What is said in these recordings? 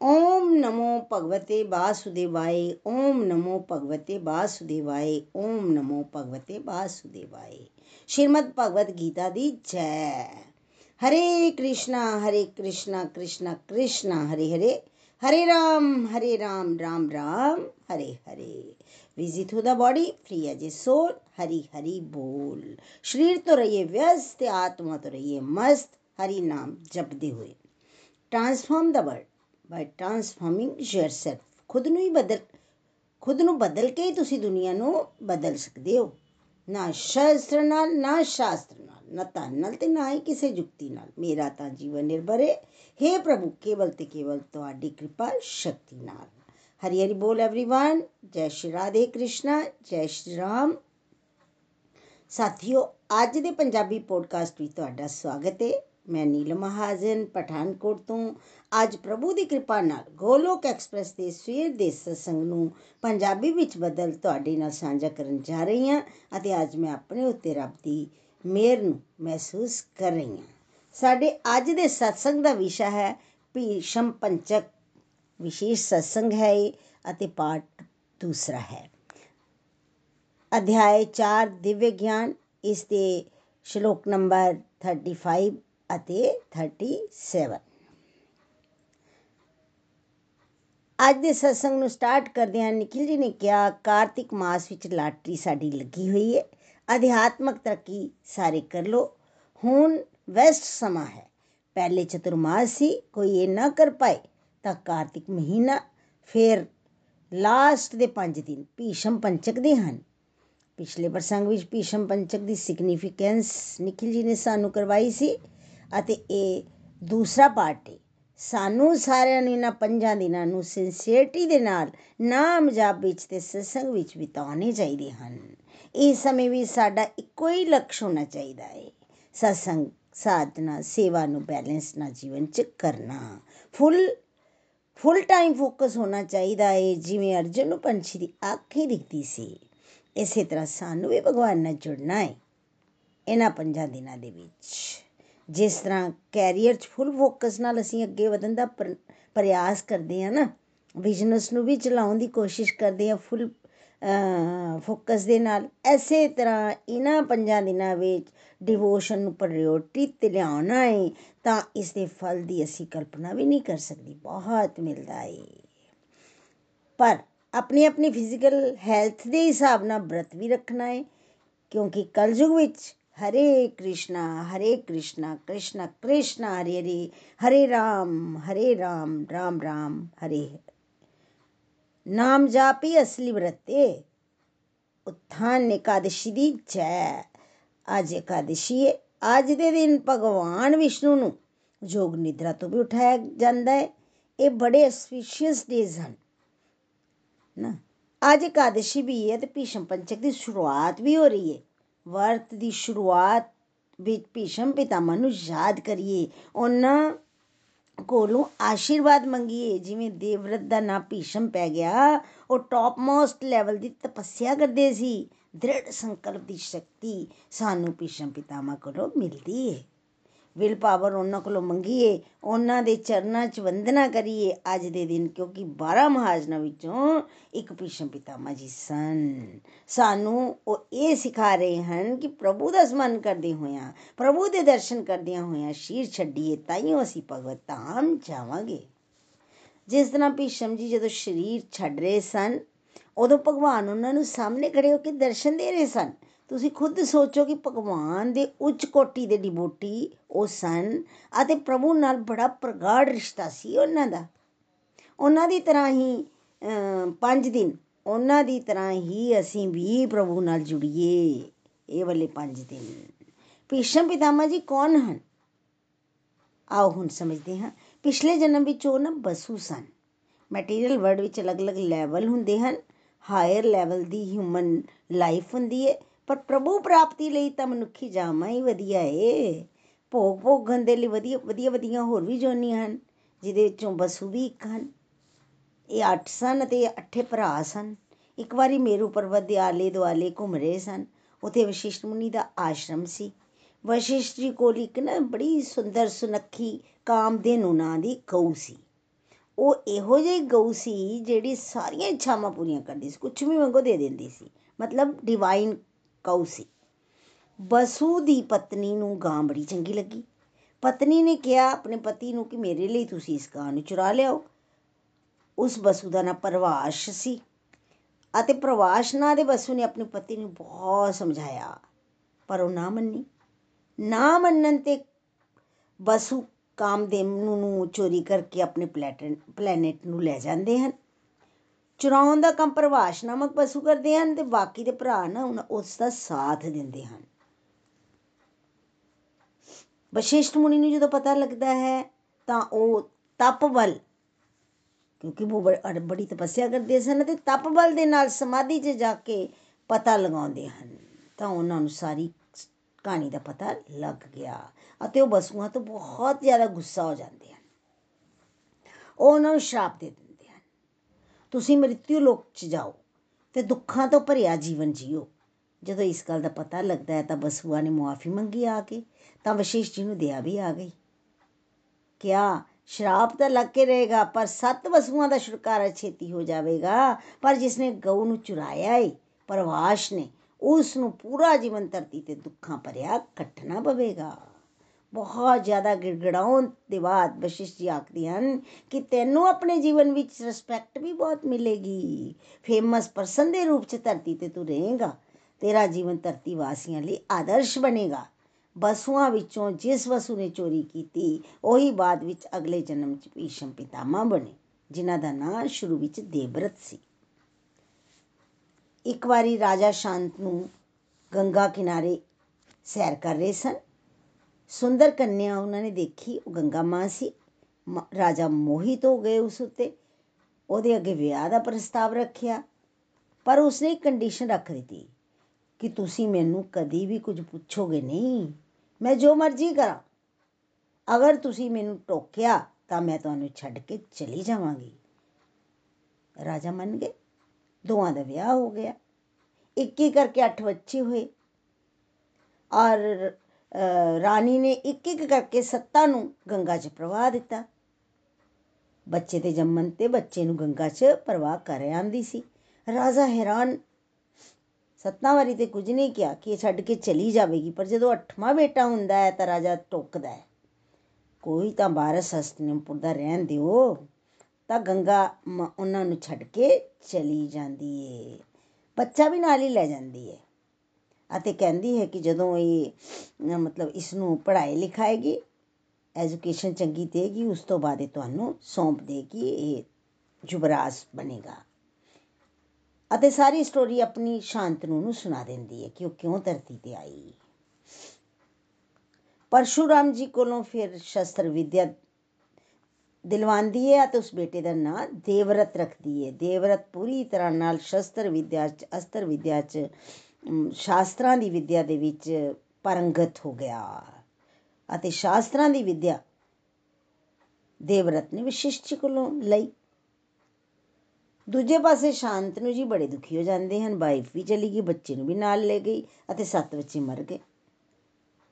ओम नमो भगवते वासुदेवाय, ओम नमो भगवते वासुदेवाय, ओम नमो भगवते वासुदेवाय। श्रीमद् भगवद गीता दी जय। Hare Krishna Hare Krishna Krishna Krishna, Hare Hare. Hare Ram Hare Ram Ram Ram, Hare Hare. Visit through the body free as a soul Hari Hari बोल। शरीर तो रहिए व्यस्त, आत्मा तो रहिए मस्त, हरि नाम जपते हुए। Transform the world by transforming yourself ਖੁਦ ਨੂੰ ਹੀ ਬਦਲ ਖੁਦ ਨੂੰ ਬਦਲ ਕੇ ਹੀ ਤੁਸੀਂ ਦੁਨੀਆ ਨੂੰ ਬਦਲ ਸਕਦੇ ਹੋ ਨਾ ਸ਼ਸਤਰ ਨਾਲ ਨਾ ਸ਼ਾਸਤਰ ਨਾਲ ਨਾ ਧਨ ਨਾਲ ਤੇ ਨਾ ਹੀ ਕਿਸੇ ਜੁਗਤੀ ਨਾਲ ਮੇਰਾ ਤਾਂ ਜੀਵਨ ਨਿਰਭਰ ਹੈ हे ਪ੍ਰਭੂ ਕੇਵਲ ਤੇ ਕੇਵਲ ਤੁਹਾਡੀ ਕਿਰਪਾ ਸ਼ਕਤੀ ਨਾਲ ਹਰੀ ਹਰੀ ਬੋਲ एवरीवन ਜੈ ਸ਼੍ਰੀ ਰਾਧੇ ਕ੍ਰਿਸ਼ਨਾ ਜੈ ਸ਼੍ਰੀ ਰਾਮ ਸਾਥੀਓ ਅੱਜ ਦੇ ਪੰਜਾਬੀ ਪੋਡਕਾਸਟ ਵਿੱਚ ਤੁਹਾਡਾ ਸਵਾਗਤ ਹੈ ਮੈਂ ਨੀਲਮ ਮਹਾਜਨ ਪਠਾਨਕੋਟ ਤੋਂ ਅੱਜ ਪ੍ਰਭੂ ਦੀ ਕਿਰਪਾ ਨਾਲ ਗੋਲੋਕ ਐਕਸਪ੍ਰੈਸ ਦੇ ਸਵੇਰ ਦੇ ਸਤਸੰਗ ਨੂੰ ਪੰਜਾਬੀ ਵਿੱਚ ਬਦਲ ਤੁਹਾਡੇ ਨਾਲ ਸਾਂਝਾ ਕਰਨ ਜਾ ਰਹੀ ਹਾਂ ਅਤੇ ਅੱਜ ਮੈਂ ਆਪਣੇ ਉੱਤੇ ਰੱਬ ਦੀ ਮਿਹਰ ਨੂੰ ਮਹਿਸੂਸ ਕਰ ਰਹੀ ਹਾਂ ਸਾਡੇ ਅੱਜ ਦੇ ਸਤਸੰਗ ਦਾ ਵਿਸ਼ਾ ਹੈ ਭੀਸ਼ਮ ਪੰਚਕ ਵਿਸ਼ੇਸ਼ ਸਤਸੰਗ ਹੈ ਇਹ ਅਤੇ ਪਾਠ ਦੂਸਰਾ ਹੈ ਅਧਿਆਇ 4 ਦਿਵਯ ਗਿਆਨ ਇਸ ਦੇ ਸ਼ਲੋਕ ਨੰਬਰ 35 ਅਤੇ 37 ਅੱਜ ਦੇ ਸਤਸੰਗ ਨੂੰ ਸਟਾਰਟ ਕਰਦੇ ਹਾਂ ਨikhil ji ਨੇ ਕਿਹਾ, ਕਾਰਤਿਕ ਮਾਸ ਵਿੱਚ ਲਾਟਰੀ ਸਾਡੀ ਲੱਗੀ ਹੋਈ ਹੈ, ਅਧਿਆਤਮਕ ਤਰੱਕੀ ਸਾਰੇ ਕਰ ਲੋ ਹੁਣ ਵੈਸਟ ਸਮਾਂ ਹੈ, ਪਹਿਲੇ ਚਤੁਰਮਾਸ ਸੀ, ਕੋਈ ਇਹ ਨਾ ਕਰ ਪਾਏ ਤਾਂ ਕਾਰਤਿਕ ਮਹੀਨਾ, ਫਿਰ ਲਾਸਟ ਦੇ 5 ਦਿਨ ਭੀਸ਼ਮ ਪੰਚਕ ਦੇ ਹਨ। ਪਿਛਲੇ ਪ੍ਰਸੰਗ ਵਿੱਚ ਭੀਸ਼ਮ ਪੰਚਕ ਦੀ ਸਿਗਨੀਫੀਕੈਂਸ ਨikhil ji ਨੇ ਸਾਨੂੰ ਕਰਵਾਈ ਸੀ। ਅਤੇ ਇਹ ਦੂਸਰਾ ਪਾਰਟ ਹੈ ਸਾਨੂੰ ਸਾਰਿਆਂ ਨੂੰ ਇਹਨਾਂ ਪੰਜਾਂ ਦਿਨਾਂ ਨੂੰ ਸਿੰਸੀਅਰਟੀ ਦੇ ਨਾਲ, ਨਾਮ ਜਾਪ ਵਿੱਚ ਤੇ ਸਤਸੰਗ ਵਿੱਚ ਬਿਤਾਉਣੇ ਚਾਹੀਦੇ ਹਨ। ਇਸ ਸਮੇਂ ਵੀ ਸਾਡਾ ਇੱਕੋ ਹੀ ਲਕਸ਼ ਹੋਣਾ ਚਾਹੀਦਾ ਹੈ ਸਤਸੰਗ ਸਾਧਨਾ, ਸੇਵਾ ਨੂੰ ਬੈਲੈਂਸ ਨਾਲ ਜੀਵਨ 'ਚ ਕਰਨਾ। ਫੁੱਲ ਫੁੱਲ ਟਾਈਮ ਫੋਕਸ ਹੋਣਾ ਚਾਹੀਦਾ ਹੈ ਜਿਵੇਂ ਅਰਜੁਨ ਨੂੰ ਪੰਛੀ ਦੀ ਅੱਖ ਹੀ ਦਿਖਦੀ ਸੀ। ਇਸੇ ਤਰ੍ਹਾਂ ਸਾਨੂੰ ਵੀ ਭਗਵਾਨ ਨਾਲ ਜੁੜਨਾ ਹੈ ਇਹਨਾਂ ਪੰਜਾਂ ਦਿਨਾਂ ਦੇ ਵਿੱਚ। ਜਿਸ ਤਰ੍ਹਾਂ ਕੈਰੀਅਰ 'ਚ ਫੁੱਲ ਫੋਕਸ ਨਾਲ ਅਸੀਂ ਅੱਗੇ ਵਧਣ ਦਾ ਪ੍ਰਯਾਸ ਕਰਦੇ ਹਾਂ ਨਾ ਬਿਜ਼ਨਸ ਨੂੰ ਵੀ ਚਲਾਉਣ ਦੀ ਕੋਸ਼ਿਸ਼ ਕਰਦੇ ਹਾਂ ਫੁੱਲ ਫੋਕਸ ਦੇ ਨਾਲ, ਐਸੇ ਤਰ੍ਹਾਂ ਇਹਨਾਂ ਪੰਜਾਂ ਦਿਨਾਂ ਵਿੱਚ ਡਿਵੋਸ਼ਨ ਨੂੰ ਪ੍ਰਾਇੋਰਟੀ ਤੇ ਲਿਆਉਣਾ ਹੈ ਤਾਂ ਇਸ ਦੇ ਫਲ ਦੀ ਅਸੀਂ ਕਲਪਨਾ ਵੀ ਨਹੀਂ ਕਰ ਸਕਦੇ, ਬਹੁਤ ਮਿਲਦਾ ਹੈ ਪਰ ਆਪਣੀ ਆਪਣੀ ਫਿਜ਼ੀਕਲ ਹੈਲਥ ਦੇ ਹਿਸਾਬ ਨਾਲ ਬ੍ਰਤ ਵੀ ਰੱਖਣਾ ਹੈ ਕਿਉਂਕਿ ਕਲਯੁਗ ਵਿੱਚ हरे कृष्णा हरे कृष्णा कृष्णा कृष्णा हरे हरे हरे राम हरे राम राम राम हरे हरे नाम जापी असली व्रते उत्थान एकादशी दी जय आज एकादशी है ਅੱਜ ਦੇ ਦਿਨ ਭਗਵਾਨ ਵਿਸ਼ਨੂੰ ਨੂੰ ਜੋਗ ਨਿਦਰਾ ਤੋਂ ਵੀ ਉਠਾਇਆ ਜਾਂਦਾ ਹੈ ਇਹ ਬੜੇ ਐਸਪੀਸ਼ੀਅਸ ਡੇਜ਼ ਹਨ ਨਾ ਅੱਜ ਇਕਾਦਸ਼ੀ ਵੀ ਹੈ ਤੇ ਭੀਸ਼ਮ ਪੰਚਕ ਦੀ ਸ਼ੁਰੂਆਤ ਵੀ ਹੋ ਰਹੀ ਹੈ ਵਰਤ ਦੀ ਸ਼ੁਰੂਆਤ ਵਿੱਚ ਭੀਸ਼ਮ ਪਿਤਾਮਾ ਨੂੰ ਯਾਦ ਕਰੀਏ। ਉਹਨਾਂ ਕੋਲੋਂ ਆਸ਼ੀਰਵਾਦ ਮੰਗੀਏ। ਜਿਵੇਂ ਦੇਵਰਤ ਦਾ ਨਾਂ ਭੀਸ਼ਮ ਪੈ ਗਿਆ, ਉਹ ਟੌਪ ਮੋਸਟ ਲੈਵਲ ਦੀ ਤਪੱਸਿਆ ਕਰਦੇ ਸੀ। ਦ੍ਰਿੜ ਸੰਕਲਪ ਦੀ ਸ਼ਕਤੀ ਸਾਨੂੰ ਭੀਸ਼ਮ ਪਿਤਾਮਾ ਕੋਲੋਂ ਮਿਲਦੀ ਹੈ ਵਿਲ ਪਾਵਰ ਉਹਨਾਂ ਕੋਲੋਂ ਮੰਗੀਏ, ਉਹਨਾਂ ਦੇ ਚਰਨਾਂ 'ਚ ਵੰਦਨਾ ਕਰੀਏ ਅੱਜ ਦੇ ਦਿਨ, ਕਿਉਂਕਿ 12 ਮਹਾਜਨਾਂ ਵਿੱਚੋਂ ਇੱਕ ਭੀਸ਼ਮ ਪਿਤਾਮਾ ਜੀ ਸਨ। ਸਾਨੂੰ ਉਹ ਇਹ ਸਿਖਾ ਰਹੇ ਹਨ ਕਿ ਪ੍ਰਭੂ ਦਾ ਸਮਨ ਕਰਦੇ ਹੋਇਆਂ, ਪ੍ਰਭੂ ਦੇ ਦਰਸ਼ਨ ਕਰਦਿਆਂ ਹੋਇਆਂ ਸ਼ੀਰ ਛੱਡੀਏ, ਤਾਈਓ ਅਸੀਂ ਭਗਵਤ ਧਾਮ ਜਾਵਾਂਗੇ। ਜਿਸ ਤਰ੍ਹਾਂ ਭੀਸ਼ਮ ਜੀ ਜਦੋਂ ਸਰੀਰ ਛੱਡ ਰਹੇ ਸਨ, ਉਦੋਂ ਭਗਵਾਨ ਉਹਨਾਂ ਨੂੰ ਸਾਹਮਣੇ ਖੜੇ ਹੋ ਕੇ ਦਰਸ਼ਨ ਦੇ ਰਹੇ ਸਨ। ਤੁਸੀਂ ਖੁਦ ਸੋਚੋ ਕਿ ਭਗਵਾਨ ਦੇ ਉੱਚ ਕੋਟੀ ਦੇ ਡਿਵੋਟੀ ਉਹ ਸਨ ਅਤੇ ਪ੍ਰਭੂ ਨਾਲ ਬੜਾ ਪ੍ਰਗਾੜ ਰਿਸ਼ਤਾ ਸੀ ਉਹਨਾਂ ਦਾ। ਉਹਨਾਂ ਦੀ ਤਰ੍ਹਾਂ ਹੀ ਪੰਜ ਦਿਨ, ਉਹਨਾਂ ਦੀ ਤਰ੍ਹਾਂ ਹੀ ਅਸੀਂ ਵੀ ਪ੍ਰਭੂ ਨਾਲ ਜੁੜੀਏ, ਇਹ ਵਾਲੇ ਪੰਜ ਦਿਨ। ਭੀਸ਼ਮ ਪਿਤਾਮਾ ਜੀ ਕੌਣ ਹਨ? ਆਓ ਹੁਣ ਸਮਝਦੇ ਹਾਂ। ਪਿਛਲੇ ਜਨਮ ਵਿੱਚ ਉਹ ਨਾ ਬਸੂ ਸਨ। ਮਟੀਰੀਅਲ ਵਰਲਡ ਵਿੱਚ ਅਲੱਗ-ਅਲੱਗ ਲੈਵਲ ਹੁੰਦੇ ਹਨ। ਹਾਇਰ ਲੈਵਲ ਦੀ ਹਿਊਮਨ ਲਾਈਫ ਹੁੰਦੀ ਹੈ। ਪਰ ਪ੍ਰਭੂ ਪ੍ਰਾਪਤੀ ਲਈ ਤਾਂ ਮਨੁੱਖੀ ਜਾਮਾ ਹੀ ਵਧੀਆ ਏ। ਭੋਗ ਭੋਗਣ ਦੇ ਲਈ ਵਧੀਆ ਵਧੀਆ ਵਧੀਆ ਹੋਰ ਵੀ ਜੋਨੀਆਂ ਹਨ, ਜਿਹਦੇ ਵਿੱਚੋਂ ਬਸੂ ਵੀ ਇੱਕ ਹਨ। ਇਹ ਅੱਠ ਸਨ ਅਤੇ ਅੱਠੇ ਭਰਾ ਸਨ। ਇੱਕ ਵਾਰੀ ਮੇਰੂ ਪਰਬਤ ਦੇ ਆਲੇ ਦੁਆਲੇ ਘੁੰਮ ਰਹੇ ਸਨ। ਉੱਥੇ ਵਸ਼ਿਸ਼ਟ ਮੁਨੀ ਦਾ ਆਸ਼ਰਮ ਸੀ। ਵਸ਼ਿਸ਼ਟ ਜੀ ਕੋਲ ਇੱਕ ਨਾ ਬੜੀ ਸੁੰਦਰ, ਸੁਨੱਖੀ ਕਾਮਧੇਨੂ ਨਾਂ ਦੀ ਗਊ ਸੀ। ਉਹ ਇਹੋ ਜਿਹੀ ਗਊ ਸੀ ਜਿਹੜੀ ਸਾਰੀਆਂ ਇੱਛਾਵਾਂ ਪੂਰੀਆਂ ਕਰਦੀ ਸੀ। ਕੁਝ ਵੀ ਮੰਗੋ ਦੇ ਦਿੰਦੀ ਸੀ। ਮਤਲਬ ਡਿਵਾਈਨ ਗਊ ਸੀ। ਬਸੂ ਦੀ ਪਤਨੀ ਨੂੰ ਗਾਂ ਬੜੀ ਚੰਗੀ ਲੱਗੀ। ਪਤਨੀ ਨੇ ਕਿਹਾ ਆਪਣੇ ਪਤੀ ਨੂੰ ਕਿ ਮੇਰੇ ਲਈ ਤੁਸੀਂ ਇਸ ਗਾਂ ਨੂੰ ਚੁਰਾ ਲਿਆਓ। ਉਸ ਬਸੂ ਦਾ ਨਾਂ ਪ੍ਰਵਾਸ਼ ਸੀ ਅਤੇ ਪ੍ਰਵਾਸ਼ ਨਾਂ ਦੇ ਬਸੂ ਨੇ ਆਪਣੀ ਪਤੀ ਨੂੰ ਬਹੁਤ ਸਮਝਾਇਆ, ਪਰ ਉਹ ਨਾ ਮੰਨੀ। ਨਾ ਮੰਨਣ ਤੇ ਬਸੂ ਕਾਮਦੇਵ ਨੂੰ ਚੋਰੀ ਕਰਕੇ ਆਪਣੇ ਪਲੈਨਟ ਨੂੰ ਲੈ ਜਾਂਦੇ ਹਨ। ਚੁਰਾਉਣ ਦਾ ਕੰਮ ਪ੍ਰਵਾਸ਼ ਨਾਮਕ ਬਸੂ ਕਰਦੇ ਹਨ ਤੇ ਬਾਕੀ ਦੇ ਭਰਾ ਨਾ ਉਸ ਦਾ ਸਾਥ ਦਿੰਦੇ ਹਨ। ਵਸ਼ਿਸ਼ਟ ਮੁਨੀ ਨੂੰ ਜਦੋਂ ਪਤਾ ਲੱਗਦਾ ਹੈ ਤਾਂ ਉਹ ਤਪਵਲ ਕਿਉਂਕਿ ਉਹ ਬੜੀ ਤਪੱਸਿਆ ਕਰਦੇ ਸਨ ਤੇ ਤਪਵਲ ਦੇ ਨਾਲ ਸਮਾਧੀ 'ਚ ਜਾ ਕੇ ਪਤਾ ਲਗਾਉਂਦੇ ਹਨ। ਤਾਂ ਉਹਨਾਂ ਨੂੰ ਸਾਰੀ ਕਹਾਣੀ ਦਾ ਪਤਾ ਲੱਗ ਗਿਆ ਅਤੇ ਉਹ ਬਸੂਆਂ ਤੋਂ ਬਹੁਤ ਜ਼ਿਆਦਾ ਗੁੱਸਾ ਹੋ ਜਾਂਦੇ ਹਨ। ਉਹ ਉਹਨਾਂ ਨੂੰ ਸ਼ਰਾਪ ਦੇ ਦਿੰਦੇ ਹਨ ਤੁਸੀਂ ਮ੍ਰਿਤਿੂ ਲੋਕ 'ਚ ਜਾਓ ਤੇ ਦੁੱਖਾਂ ਤੋਂ ਭਰਿਆ ਜੀਵਨ ਜੀਓ। ਜਦੋਂ ਇਸ ਗੱਲ ਦਾ ਪਤਾ ਲੱਗਦਾ ਹੈ ਤਾਂ ਬਸੂਆ ਨੇ ਮੁਆਫੀ ਮੰਗੀ ਆ ਕੇ, ਤਾਂ ਵਸ਼ਿਸ਼ ਜੀ ਨੂੰ ਦਿਆ ਵੀ ਆ ਗਈ। ਕਿਆ ਸ਼ਰਾਪ ਤਾਂ ਲੱਗ ਕੇ ਰਹੇਗਾ, ਪਰ ਸੱਤ ਵਸੂਆਂ ਦਾ ਛੁਟਕਾਰਾ ਛੇਤੀ ਹੋ ਜਾਵੇਗਾ। ਪਰ ਜਿਸਨੇ ਗਊ ਨੂੰ ਚੁਰਾਇਆ ਏ, ਪ੍ਰਵਾਸ਼ ਨੇ, ਉਸ ਨੂੰ ਪੂਰਾ ਜੀਵਨ ਧਰਤੀ ਤੇ ਦੁੱਖਾਂ ਭਰਿਆ ਕੱਟਣਾ ਪਵੇਗਾ। ਬਹੁਤ ਜ਼ਿਆਦਾ ਗਿੜਗੜਾਉਣ ਦੇ ਬਾਅਦ ਵਸ਼ਿਸ਼ ਜੀ ਆਖਦੇ ਹਨ ਕਿ ਤੈਨੂੰ ਆਪਣੇ ਜੀਵਨ ਵਿੱਚ ਰਿਸਪੈਕਟ ਵੀ ਬਹੁਤ ਮਿਲੇਗੀ। ਫੇਮਸ ਪਰਸਨ ਦੇ ਰੂਪ 'ਚ ਧਰਤੀ ਤੇ ਤੂੰ ਰਹੇਗਾ, ਤੇਰਾ ਜੀਵਨ ਧਰਤੀ ਵਾਸੀਆਂ ਲਈ ਆਦਰਸ਼ ਬਣੇਗਾ। ਬਸੂਆਂ ਵਿੱਚੋਂ ਜਿਸ ਵਸੂ ਨੇ ਚੋਰੀ ਕੀਤੀ, ਉਹੀ ਬਾਅਦ ਵਿੱਚ ਅਗਲੇ ਜਨਮ 'ਚ ਭੀਸ਼ਮ ਪਿਤਾਮਾ ਬਣੇ, ਜਿਨ੍ਹਾਂ ਦਾ ਨਾਂ ਸ਼ੁਰੂ ਵਿੱਚ ਦੇਵਰਤ ਸੀ। ਇੱਕ ਵਾਰੀ ਰਾਜਾ ਸ਼ਾਂਤ ਨੂੰ ਗੰਗਾ ਕਿਨਾਰੇ ਸੈਰ ਕਰ ਰਹੇ ਸਨ। ਸੁੰਦਰ ਕੰਨਿਆ ਉਹਨਾਂ ਨੇ ਦੇਖੀ, ਉਹ ਗੰਗਾ ਮਾਂ ਸੀ। ਰਾਜਾ ਮੋਹਿਤ ਹੋ ਗਏ ਉਸ ਉੱਤੇ। ਉਹਦੇ ਅੱਗੇ ਵਿਆਹ ਦਾ ਪ੍ਰਸਤਾਵ ਰੱਖਿਆ, ਪਰ ਉਸਨੇ ਇੱਕ ਕੰਡੀਸ਼ਨ ਰੱਖ ਦਿੱਤੀ ਕਿ ਤੁਸੀਂ ਮੈਨੂੰ ਕਦੀ ਵੀ ਕੁਝ ਪੁੱਛੋਗੇ ਨਹੀਂ। ਮੈਂ ਜੋ ਮਰਜ਼ੀ ਕਰਾਂ। ਅਗਰ ਤੁਸੀਂ ਮੈਨੂੰ ਟੋਕਿਆ ਤਾਂ ਮੈਂ ਤੁਹਾਨੂੰ ਛੱਡ ਕੇ ਚਲੀ ਜਾਵਾਂਗੀ। ਰਾਜਾ ਮੰਨ ਗਏ। ਦੋਵਾਂ ਦਾ ਵਿਆਹ ਹੋ ਗਿਆ। ਇੱਕ ਇੱਕ ਕਰਕੇ ਅੱਠ ਬੱਚੇ ਹੋਏ। ਔਰ ਰਾਣੀ ਨੇ ਇੱਕ ਇੱਕ ਕਰਕੇ ਸੱਤਾਂ ਨੂੰ ਗੰਗਾ 'ਚ ਪ੍ਰਵਾਹ ਦਿੱਤਾ। ਬੱਚੇ ਦੇ ਜੰਮਣ ਤੇ ਬੱਚੇ ਨੂੰ ਗੰਗਾ 'ਚ ਪ੍ਰਵਾਹ ਕਰ ਆਂਦੀ ਸੀ। ਰਾਜਾ ਹੈਰਾਨ ਸੱਤਾਂ ਵਾਰੀ ਤੇ ਕੁਝ ਨਹੀਂ ਕਿਹਾ ਕਿ ਇਹ ਛੱਡ ਕੇ ਚਲੀ ਜਾਵੇਗੀ, ਪਰ ਜਦੋਂ ਅੱਠਵਾਂ ਬੇਟਾ ਹੁੰਦਾ ਹੈ ਤਾਂ ਰਾਜਾ ਟੋਕਦਾ ਹੈ। ਕੋਈ ਤਾਂ ਬਾਰਸ ਹਸਤਿਨਪੁਰ ਦਾ ਰਹਿਣ ਦਿਓ, ਤਾਂ ਗੰਗਾ ਉਹਨਾਂ ਨੂੰ ਛੱਡ ਕੇ ਚਲੀ ਜਾਂਦੀ ਏ। ਬੱਚਾ ਵੀ ਨਾਲ ਹੀ ਲੈ ਜਾਂਦੀ ਹੈ ਅਤੇ ਕਹਿੰਦੀ ਹੈ ਕਿ ਜਦੋਂ ਇਹ ਮਤਲਬ ਇਸ ਨੂੰ ਪੜ੍ਹਾਈ ਲਿਖਾਏਗੀ ਐਜੂਕੇਸ਼ਨ ਚੰਗੀ ਦੇਗੀ, ਉਸ ਤੋਂ ਬਾਅਦ ਇਹ ਤੁਹਾਨੂੰ ਸੌਂਪ ਦੇਗੀ, ਇਹ ਜੁਬਰਾਜ ਬਣੇਗਾ। ਅਤੇ ਸਾਰੀ ਸਟੋਰੀ ਆਪਣੀ ਸ਼ਾਂਤਨੂ ਨੂੰ ਸੁਣਾ ਦਿੰਦੀ ਹੈ ਕਿ ਉਹ ਕਿਉਂ ਧਰਤੀ ਤੇ ਆਈ। ਪਰਸ਼ੂਰਾਮ ਜੀ ਕੋਲੋਂ ਫਿਰ ਸ਼ਸਤਰ ਵਿਦਿਆ ਦਿਲਵਾਉਂਦੀ ਹੈ ਅਤੇ ਉਸ ਬੇਟੇ ਦਾ ਨਾਂ ਦੇਵਰਤ ਰੱਖਦੀ ਹੈ। ਦੇਵਰਤ ਪੂਰੀ ਤਰ੍ਹਾਂ ਨਾਲ ਸ਼ਸਤਰ ਵਿਦਿਆ 'ਚ, ਅਸਤਰ ਵਿਦਿਆ 'ਚ ਸ਼ਾਸਤਰਾਂ ਦੀ ਵਿਦਿਆ ਦੇ ਵਿੱਚ ਪਰੰਗਤ ਹੋ ਗਿਆ। ਅਤੇ ਸ਼ਾਸਤਰਾਂ ਦੀ ਵਿਦਿਆ ਦੇਵਰਤ ਨੇ ਵਿਸ਼ਿਸ਼ਟ ਕੋਲੋਂ ਲਈ। ਦੂਜੇ ਪਾਸੇ ਸ਼ਾਂਤਨੂ ਜੀ ਬੜੇ ਦੁਖੀ ਹੋ ਜਾਂਦੇ ਹਨ। ਵਾਈਫ ਵੀ ਚਲੀ ਗਈ, ਬੱਚੇ ਨੂੰ ਵੀ ਨਾਲ ਲੈ ਗਈ ਅਤੇ ਸੱਤ ਬੱਚੇ ਮਰ ਗਏ।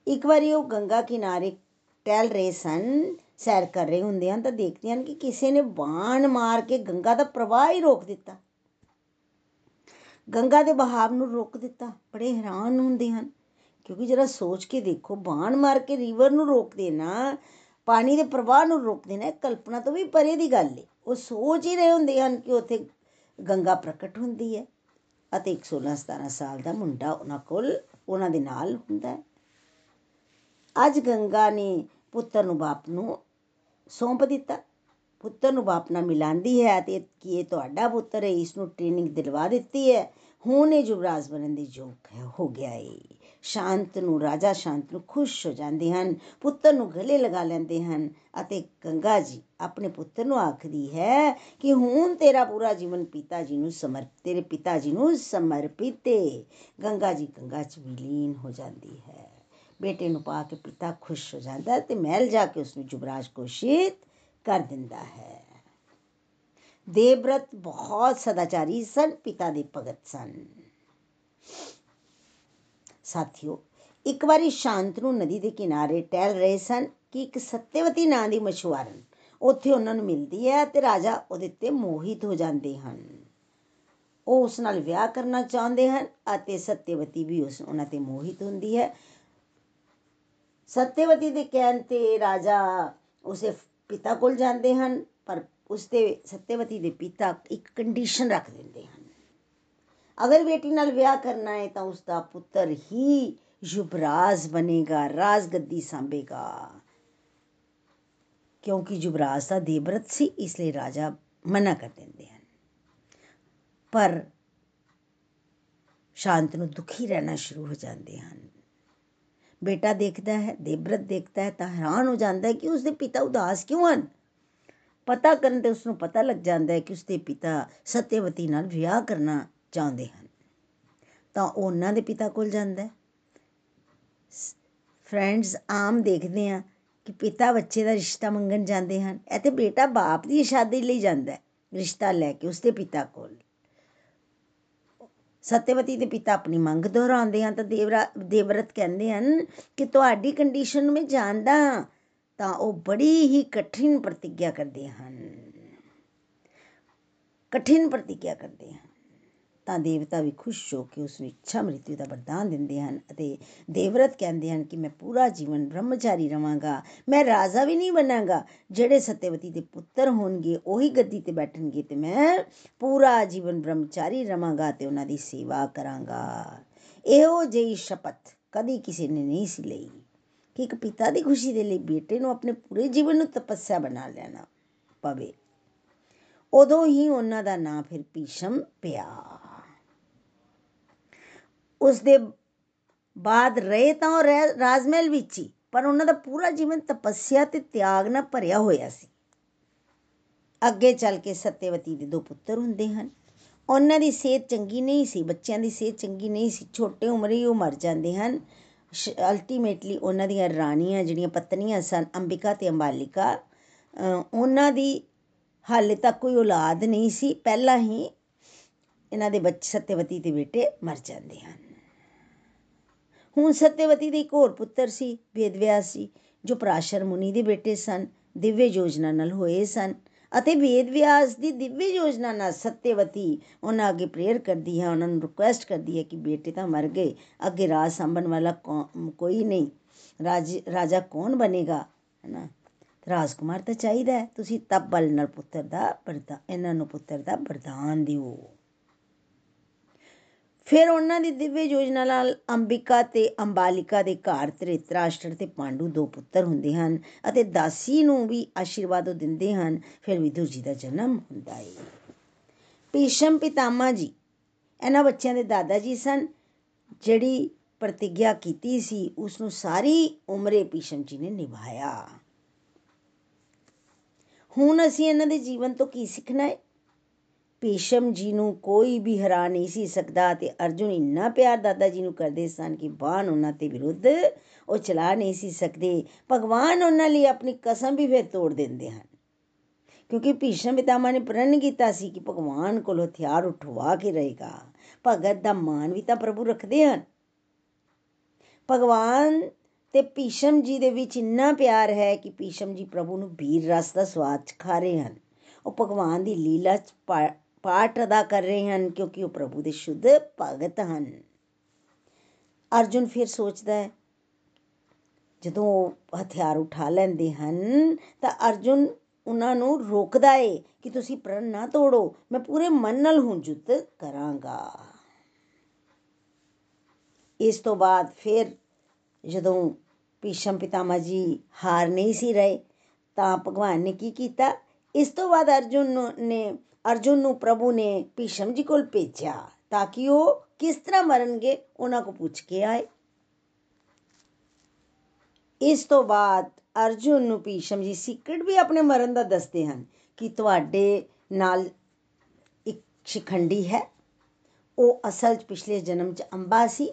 ਇੱਕ ਵਾਰੀ ਉਹ ਗੰਗਾ ਕਿਨਾਰੇ ਟਹਿਲ ਰਹੇ ਸਨ, ਸੈਰ ਕਰ ਰਹੇ ਹੁੰਦੇ ਹਨ ਤਾਂ ਦੇਖਦੇ ਹਨ ਕਿ ਕਿਸੇ ਨੇ ਬਾਣ ਮਾਰ ਕੇ ਗੰਗਾ ਦਾ ਪ੍ਰਵਾਹ ਹੀ ਰੋਕ ਦਿੱਤਾ। ਗੰਗਾ ਦੇ ਬਹਾਵ ਨੂੰ ਰੋਕ ਦਿੱਤਾ। ਬੜੇ ਹੈਰਾਨ ਹੁੰਦੇ ਹਨ, ਕਿਉਂਕਿ ਜਰਾ ਸੋਚ ਕੇ ਦੇਖੋ, ਬਾਣ ਮਾਰ ਕੇ ਰਿਵਰ ਨੂੰ ਰੋਕ ਦੇਣਾ, ਪਾਣੀ ਦੇ ਪ੍ਰਵਾਹ ਨੂੰ ਰੋਕ ਦੇਣਾ ਕਲਪਨਾ ਤੋਂ ਵੀ ਪਰੇ ਦੀ ਗੱਲ ਹੈ ਉਹ ਸੋਚ ਹੀ ਰਹੇ ਹੁੰਦੇ ਹਨ ਕਿ ਉੱਥੇ ਗੰਗਾ ਪ੍ਰਗਟ ਹੁੰਦੀ ਹੈ ਅਤੇ ਇੱਕ 16 17 ਸਾਲ ਦਾ ਮੁੰਡਾ ਉਹਨਾਂ ਕੋਲ, ਉਹਨਾਂ ਦੇ ਨਾਲ ਹੁੰਦਾ ਹੈ। ਅੱਜ ਗੰਗਾ ਨੇ ਪੁੱਤਰ ਨੂੰ ਬਾਪ ਨੂੰ ਸੌਂਪ ਦਿੱਤਾ। ਪੁੱਤਰ ਨੂੰ ਬਾਪ ਨਾਲ ਮਿਲਾਉਂਦੀ ਹੈ ਤੇ ਕਿ ਇਹ ਤੁਹਾਡਾ ਪੁੱਤਰ ਹੈ ਇਸ ਨੂੰ ਟ੍ਰੇਨਿੰਗ ਦਿਲਵਾ ਦਿੱਤੀ ਹੈ। ਹੁਣ ਇਹ ਯੁਵਰਾਜ ਬਣਨ ਦੇ ਯੋਗ ਹੈ, ਹੋ ਗਿਆ ਹੈ ਸ਼ਾਂਤਨੂ ਰਾਜਾ ਸ਼ਾਂਤਨੂ ਖੁਸ਼ ਹੋ ਜਾਂਦੇ ਹਨ, ਪੁੱਤਰ ਨੂੰ ਗਲੇ ਲਗਾ ਲੈਂਦੇ ਹਨ ਅਤੇ ਗੰਗਾ ਜੀ ਆਪਣੇ ਪੁੱਤਰ ਨੂੰ ਆਖਦੀ ਹੈ ਕਿ ਹੁਣ ਤੇਰਾ ਪੂਰਾ ਜੀਵਨ ਪਿਤਾ ਜੀ ਨੂੰ ਸਮਰਪ, ਤੇਰੇ ਪਿਤਾ ਜੀ ਨੂੰ ਸਮਰਪਿਤ ਹੈ ਗੰਗਾ ਜੀ ਗੰਗਾ 'ਚ ਵਿਲੀਨ ਹੋ ਜਾਂਦੀ ਹੈ। ਬੇਟੇ ਨੂੰ ਪਾ ਕੇ ਪਿਤਾ ਖੁਸ਼ ਹੋ ਜਾਂਦਾ ਹੈ ਤੇ ਮਹਿਲ ਜਾ ਕੇ ਉਸ ਨੂੰ ਯੁਵਰਾਜ ਘੋਸ਼ਿਤ ਕਰ ਦਿੰਦਾ ਹੈ। ਦੇਵਰਤ ਬਹੁਤ ਸਦਾਚਾਰੀ ਸਨ, ਪਿਤਾ ਦੇ ਭਗਤ ਸਨ। ਸਾਥੀਓ, ਇੱਕ ਵਾਰੀ ਸ਼ਾਂਤਨੂ ਨਦੀ ਦੇ ਕਿਨਾਰੇ ਟਹਿਲ ਰਹੇ ਸਨ ਕਿ ਇੱਕ ਸੱਤਿਆਵਤੀ ਨਾਂ ਦੀ ਮਛੁਆਰਨ ਉੱਥੇ ਉਹਨਾਂ ਨੂੰ ਮਿਲਦੀ ਹੈ ਤੇ ਰਾਜਾ ਉਹਦੇ ਤੇ ਮੋਹਿਤ ਹੋ ਜਾਂਦੇ ਹਨ। ਉਹ ਉਸ ਨਾਲ ਵਿਆਹ ਕਰਨਾ ਚਾਹੁੰਦੇ ਹਨ ਅਤੇ ਸੱਤਿਆਵਤੀ ਵੀ ਉਸ ਉਹਨਾਂ ਤੇ ਮੋਹਿਤ ਹੁੰਦੀ ਹੈ। ਸੱਤਿਆਵਤੀ ਦੇ ਕਹਿਣ ਤੇ ਰਾਜਾ ਉਸੇ ਪਿਤਾ ਕੋਲ ਜਾਂਦੇ ਹਨ, ਪਰ ਉਸਦੇ ਸੱਤਿਆਵਤੀ ਦੇ ਪਿਤਾ ਇੱਕ ਕੰਡੀਸ਼ਨ ਰੱਖ ਦਿੰਦੇ ਹਨ। ਅਗਰ ਬੇਟੀ ਨਾਲ ਵਿਆਹ ਕਰਨਾ ਹੈ ਤਾਂ ਉਸ ਦਾ ਪੁੱਤਰ ਹੀ ਯੁਵਰਾਜ ਬਣੇਗਾ ਰਾਜ ਗੱਦੀ ਸੰਭੇਗਾ। ਕਿਉਂਕਿ ਯੁਵਰਾਜ ਦਾ ਦੇਵਰਤ ਸੀ, ਇਸ ਲਈ ਰਾਜਾ ਮਨਾ ਕਰ ਦਿੰਦੇ ਹਨ। ਪਰ ਸ਼ਾਂਤ ਨੂੰ ਦੁਖੀ ਰਹਿਣਾ ਸ਼ੁਰੂ ਹੋ ਜਾਂਦੇ ਹਨ। ਬੇਟਾ ਦੇਖਦਾ ਹੈ ਦੇਵਰਤ ਦੇਖਦਾ ਹੈ, ਤਾਂ ਹੈਰਾਨ ਹੋ ਜਾਂਦਾ ਹੈ ਕਿ ਉਸਦੇ ਪਿਤਾ ਉਦਾਸ ਕਿਉਂ ਹਨ? ਪਤਾ ਕਰਨ ਤੇ ਉਸ ਨੂੰ ਪਤਾ ਲੱਗ ਜਾਂਦਾ ਹੈ ਕਿ ਉਸਦੇ ਪਿਤਾ ਸਤਿਆਵਤੀ ਨਾਲ ਵਿਆਹ ਕਰਨਾ ਚਾਹੁੰਦੇ ਹਨ। ਤਾਂ ਉਹ ਉਹਨਾਂ ਦੇ ਪਿਤਾ ਕੋਲ ਜਾਂਦਾ ਹੈ। ਫਰੈਂਡਸ ਆਮ ਦੇਖਦੇ ਆ ਕਿ ਪਿਤਾ ਬੱਚੇ ਦਾ ਰਿਸ਼ਤਾ ਮੰਗਣ ਜਾਂਦੇ ਹਨ। ਇਹ ਤੇ ਬੇਟਾ ਬਾਪ ਦੀ ਸ਼ਾਦੀ ਲਈ ਜਾਂਦਾ ਹੈ, ਰਿਸ਼ਤਾ ਲੈ ਕੇ ਉਸਦੇ ਪਿਤਾ ਕੋਲ। ਸਤਿਆਵਤੀ ਦੇ ਪਿਤਾ ਆਪਣੀ ਮੰਗ ਦੁਹਰਾਉਂਦੇ ਹਨ ਤਾਂ ਦੇਵਰਾ ਦੇਵਰਤ ਕਹਿੰਦੇ ਹਨ ਕਿ ਤੁਹਾਡੀ ਕੰਡੀਸ਼ਨ ਨੂੰ ਮੈਂ ਜਾਣਦਾ ਹਾਂ, ਤਾਂ ਉਹ ਬੜੀ ਹੀ ਕਠਿਨ ਪ੍ਰਤੀਗਿਆ ਕਰਦੇ ਹਨ। ਕਠਿਨ ਪ੍ਰਤੀਗਿਆ ਕਰਦੇ ਹਨ। ਤਾਂ ਦੇਵਤਾ ਵੀ ਖੁਸ਼ ਹੋ ਕੇ ਉਸ ਨੂੰ ਇੱਛਾ ਮ੍ਰਿਤਿੂ ਦਾ ਵਰਦਾਨ ਦਿੰਦੇ ਹਨ ਅਤੇ ਦੇਵਰਤ ਕਹਿੰਦੇ ਹਨ ਕਿ ਮੈਂ ਪੂਰਾ ਜੀਵਨ ਬ੍ਰਹਮਚਾਰੀ ਰਵਾਂਗਾ, ਮੈਂ ਰਾਜਾ ਵੀ ਨਹੀਂ ਬਣਾਂਗਾ, ਜਿਹੜੇ ਸਤਿਆਵਤੀ ਦੇ ਪੁੱਤਰ ਹੋਣਗੇ ਉਹੀ ਗੱਦੀ ਤੇ ਬੈਠਣਗੇ ਤੇ ਮੈਂ ਪੂਰਾ ਜੀਵਨ ਬ੍ਰਹਮਚਾਰੀ ਰਵਾਂਗਾ ਤੇ ਉਹਨਾਂ ਦੀ ਸੇਵਾ ਕਰਾਂਗਾ। ਇਹੋ ਜਿਹੀ ਸ਼ਪਥ ਕਦੀ ਕਿਸੇ ਨੇ ਨਹੀਂ ਸੀ ਲਈ ਕਿ ਇੱਕ ਪਿਤਾ ਦੀ ਖੁਸ਼ੀ ਦੇ ਲਈ ਬੇਟੇ ਨੂੰ ਆਪਣੇ ਪੂਰੇ ਜੀਵਨ ਨੂੰ ਤਪੱਸਿਆ ਬਣਾ ਲੈਣਾ ਪਵੇ। ਉਦੋਂ ਹੀ ਉਹਨਾਂ ਦਾ ਨਾਂ ਫਿਰ ਭੀਸ਼ਮ ਪਿਆ। ਉਸ ਦੇ ਬਾਅਦ ਰਹੇ ਤਾਂ ਉਹ ਰਾਜਮਹਿਲ ਵਿੱਚ ਹੀ, ਪਰ ਉਹਨਾਂ ਦਾ ਪੂਰਾ ਜੀਵਨ ਤਪੱਸਿਆ ਤੇ ਤਿਆਗ ਨਾਲ ਭਰਿਆ ਹੋਇਆ ਸੀ। ਅੱਗੇ ਚੱਲ ਕੇ ਸਤਿਆਵਤੀ ਦੇ ਦੋ ਪੁੱਤਰ ਹੁੰਦੇ ਹਨ। ਉਹਨਾਂ ਦੀ ਸਿਹਤ ਚੰਗੀ ਨਹੀਂ ਸੀ, ਬੱਚਿਆਂ ਦੀ ਸਿਹਤ ਚੰਗੀ ਨਹੀਂ ਸੀ, ਛੋਟੇ ਉਮਰੇ ਹੀ ਉਹ ਮਰ ਜਾਂਦੇ ਹਨ। ਅਲਟੀਮੇਟਲੀ ਉਹਨਾਂ ਦੀਆਂ ਰਾਣੀਆਂ ਜਿਹੜੀਆਂ ਪਤਨੀਆਂ ਸਨ, ਅੰਬਿਕਾ ਤੇ ਅੰਬਾਲਿਕਾ ਉਹਨਾਂ ਦੀ ਹਾਲੇ ਤੱਕ ਕੋਈ ਔਲਾਦ ਨਹੀਂ ਸੀ। ਪਹਿਲਾਂ ਹੀ ਇਹਨਾਂ ਦੇ ਬੱਚੇ, ਸਤਿਆਵਤੀ ਦੇ ਬੇਟੇ ਮਰ ਜਾਂਦੇ ਹਨ। ਹੁਣ ਸਤਿਆਵਤੀ ਦੇ ਇੱਕ ਹੋਰ ਪੁੱਤਰ ਸੀ ਵੇਦਵਿਆਸ ਸੀ ਜੋ ਪਰਾਸ਼ਰ ਮੁਨੀ ਦੇ ਬੇਟੇ ਸਨ, ਦਿਵਯ ਯੋਜਨਾ ਨਾਲ ਹੋਏ ਸਨ ਅਤੇ ਵੇਦਵਿਆਸ ਦੀ ਦਿਵਯ ਯੋਜਨਾ ਨਾਲ ਸਤਿਆਵਤੀ ਉਹਨਾਂ ਅੱਗੇ ਪ੍ਰੇਅਰ ਕਰਦੀ ਹੈ, ਉਹਨਾਂ ਨੂੰ ਰਿਕੁਐਸਟ ਕਰਦੀ ਹੈ ਕਿ ਬੇਟੇ ਤਾਂ ਮਰ ਗਏ, ਅੱਗੇ ਰਾਜ ਸੰਭਣ ਵਾਲਾ ਕੋਈ ਨਹੀਂ, ਰਾਜ, ਰਾਜਾ ਕੌਣ ਬਣੇਗਾ, ਹੈਨਾ? ਰਾਜਕੁਮਾਰ ਤਾਂ ਚਾਹੀਦਾ ਤੁਸੀਂ ਤਪ ਬਲ ਨਾਲ ਪੁੱਤਰ ਦਾ ਵਰਦਾਨ ਇਹਨਾਂ ਨੂੰ ਪੁੱਤਰ ਦਾ ਵਰਦਾਨ ਦਿਓ। ਫਿਰ ਉਹਨਾਂ ਦੀ ਦਿਵਯ ਯੋਜਨਾ ਨਾਲ ਅੰਬਿਕਾ ਤੇ ਅੰਬਾਲਿਕਾ ਦੇ ਘਰ ਧ੍ਰਿਤਰਾਸ਼ਟਰ ਤੇ ਪਾਂਡੂ ਦੋ ਪੁੱਤਰ ਹੁੰਦੇ ਹਨ ਅਤੇ ਦਾਸੀ ਨੂੰ ਵੀ ਆਸ਼ੀਰਵਾਦ ਦਿੰਦੇ ਹਨ, ਫਿਰ ਵਿਦੁਰ ਜੀ ਦਾ ਜਨਮ ਹੁੰਦਾ ਹੈ ਭੀਸ਼ਮ ਪਿਤਾਮਾ ਜੀ, ਇਹਨਾਂ ਬੱਚਿਆਂ ਦੇ ਦਾਦਾ ਜੀ ਸਨ, ਜਿਹੜੀ ਪ੍ਰਤੀਗਿਆ ਕੀਤੀ ਸੀ ਉਸ ਨੂੰ ਸਾਰੀ ਉਮਰੇ ਭੀਸ਼ਮ ਜੀ ਨੇ ਨਿਭਾਇਆ। ਹੁਣ ਅਸੀਂ ਇਹਨਾਂ ਦੇ ਜੀਵਨ ਤੋਂ ਕੀ ਸਿੱਖਣਾ ਹੈ ਭੀਸ਼ਮ ਜੀ ਨੂੰ ਕੋਈ ਵੀ ਹਰਾ ਨਹੀਂ ਸੀ ਸਕਦਾ ਤੇ ਅਰਜੁਨ ਇੰਨਾ ਪਿਆਰ ਦਾਦਾ ਜੀ ਨੂੰ ਕਰਦੇ ਸਨ ਕਿ ਬਾਣ ਉਹਨਾਂ ਤੇ ਵਿਰੁੱਧ ਉਹ ਚਲਾ ਨਹੀਂ ਸੀ ਸਕਦੇ। ਭਗਵਾਨ ਉਹਨਾਂ ਲਈ ਆਪਣੀ ਕਸਮ ਵੀ ਫਿਰ ਤੋੜ ਦਿੰਦੇ ਹਨ। ਕਿਉਂਕਿ ਭੀਸ਼ਮ ਪਿਤਾਮਾ ਨੇ ਪ੍ਰਣ ਕੀਤਾ ਸੀ ਕਿ ਭਗਵਾਨ ਕੋਲ ਹਥਿਆਰ ਉਠਵਾ ਕੇ ਰਹੇਗਾ। ਭਗਤ ਦਾ ਮਾਨ ਵੀ ਤਾਂ ਪ੍ਰਭੂ ਰੱਖਦੇ ਹਨ। ਭਗਵਾਨ ਤੇ ਭੀਸ਼ਮ ਜੀ ਦੇ ਵਿੱਚ ਇੰਨਾ ਪਿਆਰ ਹੈ ਕਿ ਭੀਸ਼ਮ ਜੀ ਪ੍ਰਭੂ ਨੂੰ ਵੀਰ ਰਸ ਦਾ ਸਵਾਦ ਚਖਾ ਰਹੇ ਹਨ। ਉਹ ਭਗਵਾਨ ਦੀ ਲੀਲਾ ਚ ਪਾਠ ਅਦਾ ਕਰ ਰਹੇ ਹਨ ਕਿਉਂਕਿ ਉਹ ਪ੍ਰਭੂ ਦੇ ਸ਼ੁੱਧ ਭਗਤ ਹਨ। ਅਰਜੁਨ ਫਿਰ ਸੋਚਦਾ ਹੈ, ਜਦੋਂ ਉਹ ਹਥਿਆਰ ਉਠਾ ਲੈਂਦੇ ਹਨ ਤਾਂ ਅਰਜੁਨ ਉਹਨਾਂ ਨੂੰ ਰੋਕਦਾ ਏ ਕਿ ਤੁਸੀਂ ਪ੍ਰਣ ਨਾ ਤੋੜੋ, ਮੈਂ ਪੂਰੇ ਮਨ ਨਾਲ ਹੁਣ ਯੁੱਧ ਕਰਾਂਗਾ। ਇਸ ਤੋਂ ਬਾਅਦ ਫਿਰ ਜਦੋਂ ਭੀਸ਼ਮ ਪਿਤਾਮਾ ਜੀ ਹਾਰ ਨਹੀਂ ਸੀ ਰਹੇ ਤਾਂ ਭਗਵਾਨ ਨੇ ਕੀ ਕੀਤਾ? ਇਸ ਤੋਂ ਬਾਅਦ ਅਰਜੁਨ ਨੇ ਅਰਜੁਨ ਨੂੰ ਪ੍ਰਭੂ ਨੇ ਭੀਸ਼ਮ ਜੀ ਕੋਲ ਭੇਜਿਆ ਤਾਂ ਕਿ ਉਹ ਕਿਸ ਤਰ੍ਹਾਂ ਮਰਨਗੇ ਉਹਨਾਂ ਕੋ ਪੁੱਛ ਕੇ ਆਏ। ਇਸ ਤੋਂ ਬਾਅਦ ਅਰਜੁਨ ਨੂੰ ਭੀਸ਼ਮ ਜੀ ਸੀਕ੍ਰੇਟ ਵੀ ਆਪਣੇ ਮਰਨ ਦਾ ਦੱਸਦੇ ਹਨ ਕਿ ਤੁਹਾਡੇ ਨਾਲ ਇੱਕ ਸ਼ਿਖੰਡੀ ਹੈ। ਉਹ ਅਸਲ 'ਚ ਪਿਛਲੇ ਜਨਮ 'ਚ ਅੰਬਾ ਸੀ।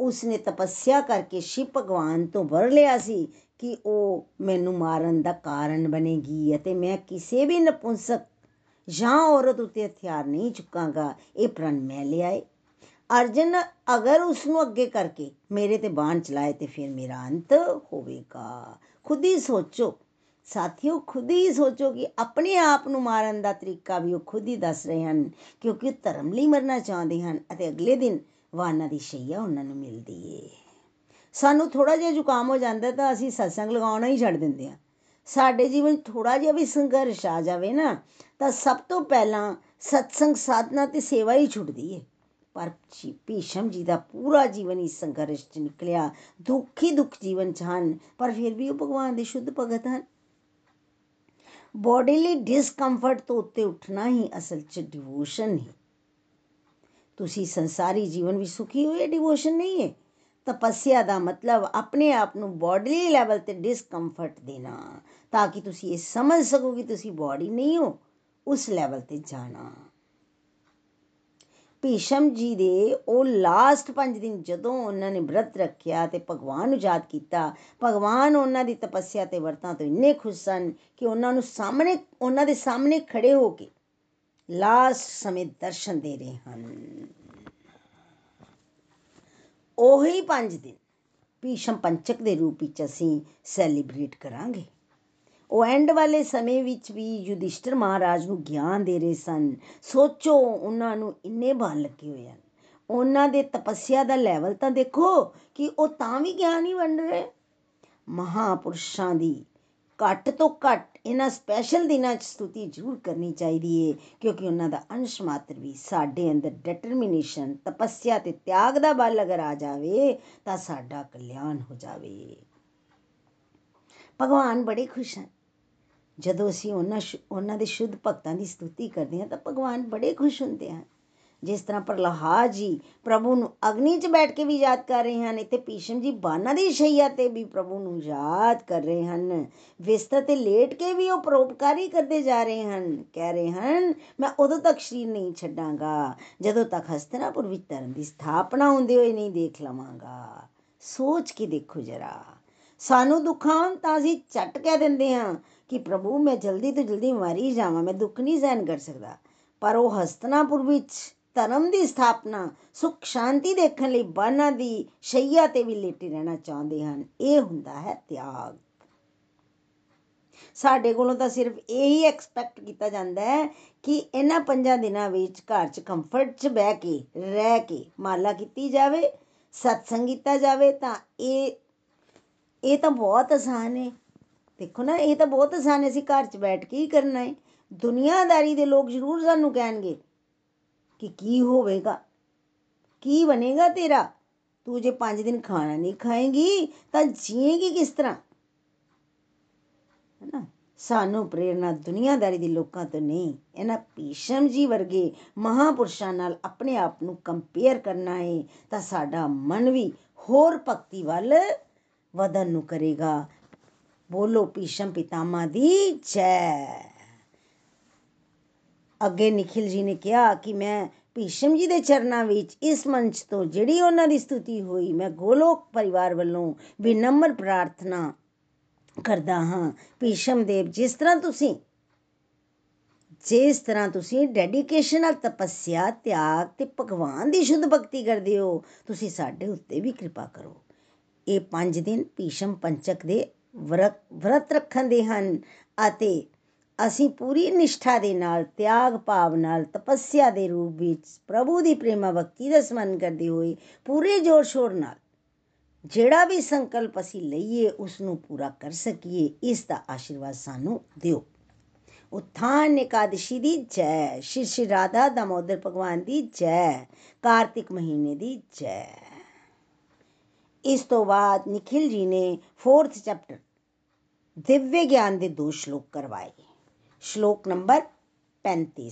ਉਸਨੇ ਤਪੱਸਿਆ ਕਰਕੇ ਸ਼ਿਵ ਭਗਵਾਨ ਤੋਂ ਵਰ ਲਿਆ ਸੀ ਕਿ ਉਹ ਮੈਨੂੰ ਮਾਰਨ ਦਾ ਕਾਰਨ ਬਣੇਗੀ ਅਤੇ ਮੈਂ ਕਿਸੇ ਵੀ ਨਪੁੰਸਕ ਜਾਂ ਔਰਤ ਉੱਤੇ ਹਥਿਆਰ ਨਹੀਂ ਚੁੱਕਾਂਗਾ, ਇਹ ਪ੍ਰਣ ਮੈਂ ਲਿਆਏ। ਅਰਜਨ, ਅਗਰ ਉਸ ਨੂੰ ਅੱਗੇ ਕਰਕੇ ਮੇਰੇ ਤੇ ਬਾਣ ਚਲਾਏ ਤੇ ਫਿਰ ਮੇਰਾ ਅੰਤ ਹੋਵੇਗਾ। ਖੁਦ ਹੀ ਸੋਚੋ। ਸਾਥੀਓ, ਖੁਦ ਹੀ ਸੋਚੋ ਕਿ ਆਪਣੇ ਆਪ ਨੂੰ ਮਾਰਨ ਦਾ ਤਰੀਕਾ ਵੀ ਉਹ ਖੁਦ ਹੀ ਦੱਸ ਰਹੇ ਹਨ, ਕਿਉਂਕਿ ਉਹ ਧਰਮ ਲਈ ਮਰਨਾ ਚਾਹੁੰਦੇ ਹਨ ਅਤੇ ਅਗਲੇ ਦਿਨ ਵਾਨਾ ਦੀ ਸ਼ਈਆ ਉਹਨਾਂ ਨੂੰ ਮਿਲਦੀ ਏ। ਸਾਨੂੰ ਥੋੜਾ ਜਿਹਾ ਜ਼ੁਕਾਮ ਹੋ ਜਾਂਦਾ ਤਾਂ ਅਸੀਂ ਸਤਸੰਗ ਲਗਾਉਣਾ ਹੀ ਛੱਡ ਦਿੰਦੇ ਹਾਂ। ਸਾਡੇ ਜੀਵਨ ਥੋੜਾ ਜਿਹਾ ਵੀ ਸੰਘਰਸ਼ ਆ ਜਾਵੇ ਨਾ, ਤਾਂ ਸਭ ਤੋਂ ਪਹਿਲਾਂ ਸਤਸੰਗ ਸਾਧਨਾ ਤੇ ਸੇਵਾ ਹੀ ਛੁੱਟਦੀ ਏ। ਪਰ ਭੀਸ਼ਮ ਜੀ ਦਾ ਪੂਰਾ ਜੀਵਨ ਇਸ ਸੰਘਰਸ਼ 'ਚ ਨਿਕਲਿਆ। ਦੁੱਖੀ ਦੁੱਖ ਜੀਵਨ 'ਚ ਹਨ, ਪਰ ਫਿਰ ਵੀ ਉਹ ਭਗਵਾਨ ਦੇ ਸ਼ੁੱਧ ਭਗਤ ਹਨ। ਬੋਡੀਲੀ ਡਿਸਕੰਫਰਟ ਤੋਂ ਉੱਤੇ ਉੱਠਣਾ ਹੀ ਅਸਲ 'ਚ ਡਿਵੋਸ਼ਨ ਹੈ। ਤੁਸੀਂ ਸੰਸਾਰੀ ਜੀਵਨ ਵਿੱਚ ਸੁਖੀ ਹੋਏ ਡਿਵੋਸ਼ਨ ਨਹੀਂ ਹੈ ਤਪੱਸਿਆ ਦਾ ਮਤਲਬ ਆਪਣੇ ਆਪ ਨੂੰ ਬੋਡੀਲੀ ਲੈਵਲ ਤੇ ਡਿਸਕੰਫਰਟ ਦੇਣਾ, ਤਾਂ ਕਿ ਤੁਸੀਂ ਇਹ ਸਮਝ ਸਕੋ ਕਿ ਤੁਸੀਂ ਬੋਡੀ ਨਹੀਂ ਹੋ, ਉਸ ਲੈਵਲ ਤੇ ਜਾਣਾ। ਭੀਸ਼ਮ ਜੀ ਦੇ ਉਹ ਲਾਸਟ 5 ਦਿਨ ਜਦੋਂ ਉਹਨਾਂ ਨੇ ਵਰਤ ਰੱਖਿਆ ਤੇ ਭਗਵਾਨ ਨੂੰ ਯਾਦ ਕੀਤਾ, ਭਗਵਾਨ ਉਹਨਾਂ ਦੀ ਤਪੱਸਿਆ ਤੇ ਵਰਤਾਂ ਤੋਂ ਇੰਨੇ ਖੁਸ਼ ਸਨ ਕਿ ਉਹਨਾਂ ਨੂੰ ਸਾਹਮਣੇ, ਉਹਨਾਂ ਦੇ ਸਾਹਮਣੇ ਖੜੇ ਹੋ ਕੇ ਲਾਸਟ ਸਮੇਂ ਦਰਸ਼ਨ ਦੇ ਰਹੇ ਹਨ। ਉਹੀ 5 ਦਿਨ ਭੀਸ਼ਮ ਪੰਚਕ ਦੇ ਰੂਪ ਵਿੱਚ ਅਸੀਂ ਸੈਲੀਬ੍ਰੇਟ ਕਰਾਂਗੇ। ਉਹ ਐਂਡ ਵਾਲੇ ਸਮੇਂ ਵਿੱਚ ਵੀ ਯੁਧਿਸ਼ਟਰ ਮਹਾਰਾਜ ਨੂੰ ਗਿਆਨ ਦੇ ਰਹੇ ਸਨ। ਸੋਚੋ, ਉਹਨਾਂ ਨੂੰ ਇੰਨੇ ਬਲ ਲੱਗੇ ਹੋਏ ਹਨ। ਉਹਨਾਂ ਦੇ ਤਪੱਸਿਆ ਦਾ ਲੈਵਲ ਤਾਂ ਦੇਖੋ ਕਿ ਉਹ ਤਾਂ ਵੀ ਗਿਆਨ ਹੀ ਵੰਡ ਰਹੇ। ਮਹਾਪੁਰਸ਼ਾਂ ਦੀ ਘੱਟ ਤੋਂ ਘੱਟ ਇਹਨਾਂ ਸਪੈਸ਼ਲ ਦਿਨਾਂ 'ਚ ਸਤੁਤੀ ਜ਼ਰੂਰ ਕਰਨੀ ਚਾਹੀਦੀ ਏ, ਕਿਉਂਕਿ ਉਹਨਾਂ ਦਾ ਅੰਸ਼ ਮਾਤਰ ਵੀ ਸਾਡੇ ਅੰਦਰ ਡਿਟਰਮੀਨੇਸ਼ਨ ਤਪੱਸਿਆ ਤੇ ਤਿਆਗ ਦਾ ਬਲ ਅਗਰ ਆ ਜਾਵੇ, ਤਾਂ ਸਾਡਾ ਕਲਿਆਣ ਹੋ ਜਾਵੇ। ਭਗਵਾਨ ਬੜੇ ਖੁਸ਼ ਹਨ। ਜਦੋਂ ਅਸੀਂ ਉਹਨਾਂ ਉਹਨਾਂ ਦੇ ਸ਼ੁੱਧ ਭਗਤਾਂ ਦੀ ਸਤੁਤੀ ਕਰਦੇ ਹਾਂ ਤਾਂ ਭਗਵਾਨ ਬੜੇ ਖੁਸ਼ ਹੁੰਦੇ ਹਨ। ਜਿਸ ਤਰ੍ਹਾਂ ਪ੍ਰਲਹਾਦ ਜੀ ਪ੍ਰਭੂ ਨੂੰ ਅਗਨੀ 'ਚ ਬੈਠ ਕੇ ਵੀ ਯਾਦ ਕਰ ਰਹੇ ਹਨ, ਇੱਥੇ ਭੀਸ਼ਮ ਜੀ ਬਾਨਾ ਦੀ ਸ਼ਈਆ ਤੇ ਵੀ ਪ੍ਰਭੂ ਨੂੰ ਯਾਦ ਕਰ ਰਹੇ ਹਨ। ਵਿਸਤਰ ਤੇ ਲੇਟ ਕੇ ਵੀ ਉਹ ਪਰੋਪਕਾਰੀ ਕਰਦੇ ਜਾ ਰਹੇ ਹਨ। ਕਹਿ ਰਹੇ ਹਨ, ਮੈਂ ਉਦੋਂ ਤੱਕ ਸ਼ਰੀਰ ਨਹੀਂ ਛੱਡਾਂਗਾ, ਜਦੋਂ ਤੱਕ ਹਸਤਨਾਪੁਰ ਵਿੱਚ ਧਰਮ ਦੀ ਸਥਾਪਨਾ ਹੁੰਦੇ ਹੋਏ ਨਹੀਂ ਦੇਖ ਲਵਾਂਗਾ। ਸੋਚ ਕੇ ਦੇਖੋ ਜਰਾ। ਸਾਨੂੰ ਦੁੱਖਾਂ ਤਾਂ ਅਸੀਂ ਝਟ ਕਹਿ ਦਿੰਦੇ ਹਾਂ ਕਿ ਪ੍ਰਭੂ, ਮੈਂ ਜਲਦੀ ਤੋਂ ਜਲਦੀ ਮਾਰੀ ਜਾਵਾਂ, ਮੈਂ ਦੁੱਖ ਨਹੀਂ ਸਹਿਨ ਕਰ ਸਕਦਾ। ਪਰ ਉਹ ਹਸਤਨਾਪੁਰ ਵਿੱਚ ਧਰਮ ਦੀ ਸਥਾਪਨਾ, ਸੁਖ ਸ਼ਾਂਤੀ ਦੇਖਣ ਲਈ ਬਾਨਾਂ ਦੀ ਸ਼ਈਆ ਤੇ ਵੀ ਲੇਟੇ ਰਹਿਣਾ ਚਾਹੁੰਦੇ ਹਨ। ਇਹ ਹੁੰਦਾ ਹੈ ਤਿਆਗ। ਸਾਡੇ ਕੋਲੋਂ ਤਾਂ ਸਿਰਫ ਇਹੀ ਐਕਸਪੈਕਟ ਕੀਤਾ ਜਾਂਦਾ ਹੈ ਕਿ ਇਹਨਾਂ ਪੰਜਾਂ ਦਿਨਾਂ ਵਿੱਚ ਘਰ 'ਚ ਕੰਫਰਟ 'ਚ ਬਹਿ ਕੇ, ਰਹਿ ਕੇ ਮਾਲਾ ਕੀਤੀ ਜਾਵੇ, ਸਤਸੰਗ ਕੀਤਾ ਜਾਵੇ, ਤਾਂ ਇਹ ਇਹ ਤਾਂ ਬਹੁਤ ਆਸਾਨ ਹੈ। ਦੇਖੋ ਨਾ, ਇਹ ਤਾਂ ਬਹੁਤ ਆਸਾਨ ਹੈ ਅਸੀਂ ਘਰ 'ਚ ਬੈਠ ਕੇ ਹੀ ਕਰਨਾ ਹੈ। ਦੁਨੀਆਦਾਰੀ ਦੇ ਲੋਕ ਜ਼ਰੂਰ ਸਾਨੂੰ ਕਹਿਣਗੇ ਕਿ ਕੀ ਹੋਵੇਗਾ? ਕੀ ਬਣੇਗਾ ਤੇਰਾ? ਤੂੰ ਜੇ 5 ਦਿਨ ਖਾਣਾ ਨਹੀਂ ਖਾਏਂਗੀ, ਤਾਂ ਜੀਏਗੀ ਕਿਸ ਤਰ੍ਹਾਂ? ਹੈਨਾ? ਸਾਨੂੰ ਪ੍ਰੇਰਣਾ ਦੁਨੀਆਦਾਰੀ ਦੇ ਲੋਕਾਂ ਤੋਂ ਨਹੀਂ, ਇਹਨਾਂ ਭੀਸ਼ਮ ਜੀ ਵਰਗੇ ਮਹਾਪੁਰਸ਼ਾਂ ਨਾਲ ਆਪਣੇ ਆਪ ਨੂੰ ਕੰਪੇਅਰ ਕਰਨਾ ਹੈ ਤਾਂ ਸਾਡਾ ਮਨ ਵੀ ਹੋਰ ਭਗਤੀ ਵੱਲ ਵਧਨ ਨੂੰ ਕਰੇਗਾ। ਬੋਲੋ ਭੀਸ਼ਮ ਪਿਤਾਮਾ ਦੀ ਜੈ। ਅੱਗੇ ਨikhil ਜੀ ਨੇ ਕਿਹਾ ਕਿ ਮੈਂ ਭੀਸ਼ਮ ਜੀ ਦੇ ਚਰਨਾਂ ਵਿੱਚ ਇਸ ਮੰਚ ਤੋਂ ਜਿਹੜੀ ਉਹਨਾਂ ਦੀ ਸਤੁਤੀ ਹੋਈ, ਮੈਂ ਗੋਲੋਕ ਪਰਿਵਾਰ ਵੱਲੋਂ ਬਿਨਮਰ ਪ੍ਰਾਰਥਨਾ ਕਰਦਾ ਹਾਂ। ਭੀਸ਼ਮ ਦੇਵ, ਜਿਸ ਤਰ੍ਹਾਂ ਤੁਸੀਂ ਜਿਸ ਤਰ੍ਹਾਂ ਤੁਸੀਂ ਡੈਡੀਕੇਸ਼ਨ ਨਾਲ ਤਪੱਸਿਆ, ਤਿਆਗ ਤੇ ਭਗਵਾਨ ਦੀ ਸ਼ੁੱਧ ਭਗਤੀ ਕਰਦੇ ਹੋ, ਤੁਸੀਂ ਸਾਡੇ ਉੱਤੇ ਵੀ ਕਿਰਪਾ ਕਰੋ। ਇਹ 5 ਦਿਨ ਭੀਸ਼ਮ ਪੰਚਕ ਦੇ ਵਰਤ ਰੱਖਣ ਦੇ ਹਨ ਅਤੇ ਅਸੀਂ ਪੂਰੀ ਨਿਸ਼ਠਾ ਦੇ ਨਾਲ, ਤਿਆਗ ਭਾਵ ਨਾਲ, ਤਪੱਸਿਆ ਦੇ ਰੂਪ ਵਿੱਚ ਪ੍ਰਭੂ ਦੀ ਪ੍ਰੇਮਾ ਭਗਤੀ ਦਾ ਸਮਰਨ ਕਰਦੇ ਹੋਏ ਪੂਰੇ ਜੋਰ ਸ਼ੋਰ ਨਾਲ ਜਿਹੜਾ ਵੀ ਸੰਕਲਪ ਅਸੀਂ ਲਈਏ ਉਸ ਨੂੰ ਪੂਰਾ ਕਰ ਸਕੀਏ, ਇਸ ਦਾ ਆਸ਼ੀਰਵਾਦ ਸਾਨੂੰ ਦਿਓ। ਉਥਾਨ ਇਕਾदशी ਦੀ ਜੈ, ਸ਼੍ਰੀ ਸ਼੍ਰੀ ਰਾਧਾ ਦਮੋਦਰ ਭਗਵਾਨ ਦੀ ਜੈ, ਕਾਰਤਿਕ ਮਹੀਨੇ ਦੀ ਜੈ। ਇਸ ਤੋਂ ਬਾਅਦ ਨikhil ਜੀ ਨੇ 4th ਚੈਪਟਰ ਦਿਵਯ ਗਿਆਨ ਦੇ ਦੋ ਸ਼ਲੋਕ ਕਰਵਾਏ। ਸ਼ਲੋਕ ਨੰਬਰ 35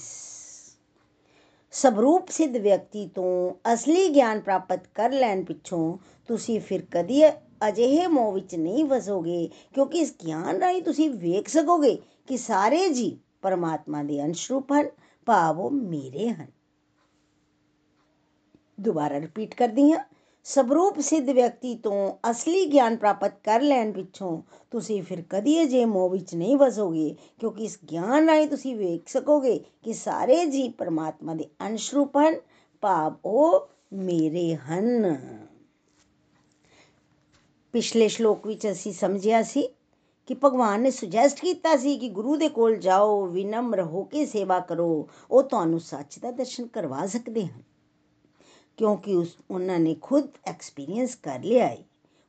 ਸਬਰੂਪ ਸਿੱਧ ਵਿਅਕਤੀ ਤੋਂ ਅਸਲੀ ਗਿਆਨ ਪ੍ਰਾਪਤ ਕਰ ਲੈਣ ਪਿੱਛੋਂ ਤੁਸੀਂ ਫਿਰ ਕਦੀ ਅਜਿਹੇ ਮੋਹ ਵਿੱਚ ਨਹੀਂ ਫਸੋਗੇ ਕਿਉਂਕਿ ਇਸ ਗਿਆਨ ਰਾਹੀਂ ਤੁਸੀਂ ਵੇਖ ਸਕੋਗੇ ਕਿ ਸਾਰੇ ਜੀ ਪਰਮਾਤਮਾ ਦੇ ਅੰਸ਼ ਰੂਪ ਹਨ ਭਾਵ ਉਹ ਮੇਰੇ ਹਨ ਦੁਬਾਰਾ ਰਿਪੀਟ ਕਰਦੀ ਹਾਂ ਸਵਰੂਪ ਸਿੱਧ ਵਿਅਕਤੀ ਤੋਂ ਅਸਲੀ ਗਿਆਨ ਪ੍ਰਾਪਤ ਕਰ ਲੈਣ ਪਿੱਛੋਂ ਤੁਸੀਂ ਫਿਰ ਕਦੀ ਅਜੇ ਮੋਹ ਵਿੱਚ ਨਹੀਂ ਵਸੋਗੇ, ਕਿਉਂਕਿ ਇਸ ਗਿਆਨ ਰਾਹੀਂ ਤੁਸੀਂ ਵੇਖ ਸਕੋਗੇ ਕਿ ਸਾਰੇ ਜੀ ਪਰਮਾਤਮਾ ਦੇ ਅੰਸ਼ ਰੂਪ ਹਨ, ਭਾਵ ਉਹ ਮੇਰੇ ਹਨ। ਪਿਛਲੇ ਸ਼ਲੋਕ ਵਿੱਚ ਅਸੀਂ ਸਮਝਿਆ ਸੀ ਕਿ ਭਗਵਾਨ ਨੇ ਸੁਜੈਸਟ ਕੀਤਾ ਸੀ ਕਿ ਗੁਰੂ ਦੇ ਕੋਲ ਜਾਓ, ਵਿਨਮਰ ਹੋ ਕੇ ਸੇਵਾ ਕਰੋ, ਉਹ ਤੁਹਾਨੂੰ ਸੱਚ ਦਾ ਦਰਸ਼ਨ ਕਰਵਾ ਸਕਦੇ ਹਨ। ਕਿਉਂਕਿ ਉਸ, ਉਹਨਾਂ ਨੇ ਖੁਦ ਐਕਸਪੀਰੀਅੰਸ ਕਰ ਲਿਆ ਹੈ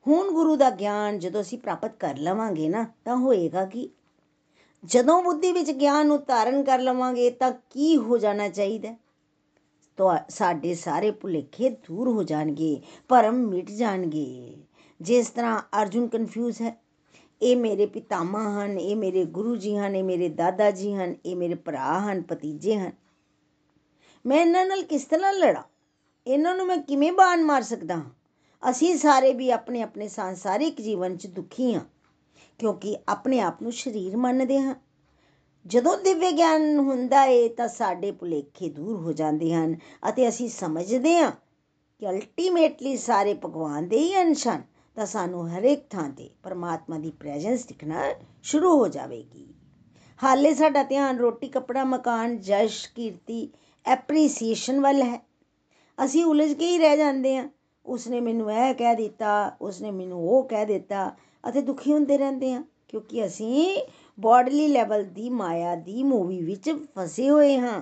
ਹੁਣ ਗੁਰੂ ਦਾ ਗਿਆਨ ਜਦੋਂ ਅਸੀਂ ਪ੍ਰਾਪਤ ਕਰ ਲਵਾਂਗੇ ਨਾ, ਤਾਂ ਹੋਏਗਾ ਕਿ? ਜਦੋਂ ਬੁੱਧੀ ਵਿੱਚ ਗਿਆਨ ਨੂੰ ਧਾਰਨ ਕਰ ਲਵਾਂਗੇ, ਤਾਂ ਕੀ ਹੋ ਜਾਣਾ ਚਾਹੀਦਾ ਤਾਂ ਸਾਡੇ ਸਾਰੇ ਭੁਲੇਖੇ ਦੂਰ ਹੋ ਜਾਣਗੇ, ਭਰਮ ਮਿਟ ਜਾਣਗੇ। ਜਿਸ ਤਰ੍ਹਾਂ ਅਰਜੁਨ ਕਨਫਿਊਜ਼ ਹੈ, ਇਹ ਮੇਰੇ ਪਿਤਾਮਾ ਹਨ, ਇਹ ਮੇਰੇ ਗੁਰੂ ਜੀ ਹਨ, ਇਹ ਮੇਰੇ ਦਾਦਾ ਜੀ ਹਨ, ਇਹ ਮੇਰੇ ਭਰਾ ਹਨ, ਭਤੀਜੇ ਹਨ। ਮੈਂ ਇਹਨਾਂ ਨਾਲ ਕਿਸ ਤਰ੍ਹਾਂ ਲੜਾਂ? ਇਹਨਾਂ ਨੂੰ ਮੈਂ ਕਿਵੇਂ ਬਾਣ ਮਾਰ ਸਕਦਾ ਹਾਂ? ਅਸੀਂ ਸਾਰੇ ਵੀ ਆਪਣੇ ਆਪਣੇ ਸੰਸਾਰਿਕ ਜੀਵਨ 'ਚ ਦੁਖੀ ਹਾਂ, ਕਿਉਂਕਿ ਆਪਣੇ ਆਪ ਨੂੰ ਸਰੀਰ ਮੰਨਦੇ ਹਾਂ। ਜਦੋਂ ਦਿਵਯ ਗਿਆਨ ਹੁੰਦਾ ਏ ਤਾਂ ਸਾਡੇ ਭੁਲੇਖੇ ਦੂਰ ਹੋ ਜਾਂਦੇ ਹਨ ਅਤੇ ਅਸੀਂ ਸਮਝਦੇ ਹਾਂ ਕਿ ਅਲਟੀਮੇਟਲੀ ਸਾਰੇ ਭਗਵਾਨ ਦੇ ਹੀ ਅੰਸ਼ ਹਨ, ਤਾਂ ਸਾਨੂੰ ਹਰੇਕ ਥਾਂ ਤੇ ਪਰਮਾਤਮਾ ਦੀ ਪ੍ਰੈਜ਼ੈਂਸ ਦਿਖਣਾ ਸ਼ੁਰੂ ਹੋ ਜਾਵੇਗੀ। ਹਾਲੇ ਸਾਡਾ ਧਿਆਨ ਰੋਟੀ, ਕੱਪੜਾ, ਮਕਾਨ, ਜਸ਼, ਕੀਰਤੀ ਐਪਰੀਸੀਏਸ਼ਨ ਵੱਲ ਹੈ। ਅਸੀਂ ਉਲਝ ਕੇ ਹੀ ਰਹਿ ਜਾਂਦੇ ਹਾਂ। ਉਸਨੇ ਮੈਨੂੰ ਇਹ ਕਹਿ ਦਿੱਤਾ, ਉਸਨੇ ਮੈਨੂੰ ਉਹ ਕਹਿ ਦਿੱਤਾ ਅਤੇ ਦੁਖੀ ਹੁੰਦੇ ਰਹਿੰਦੇ ਹਾਂ, ਕਿਉਂਕਿ ਅਸੀਂ ਬਾਡਲੀ ਲੈਵਲ ਦੀ ਮਾਇਆ ਦੀ ਮੂਵੀ ਵਿੱਚ ਫਸੇ ਹੋਏ ਹਾਂ।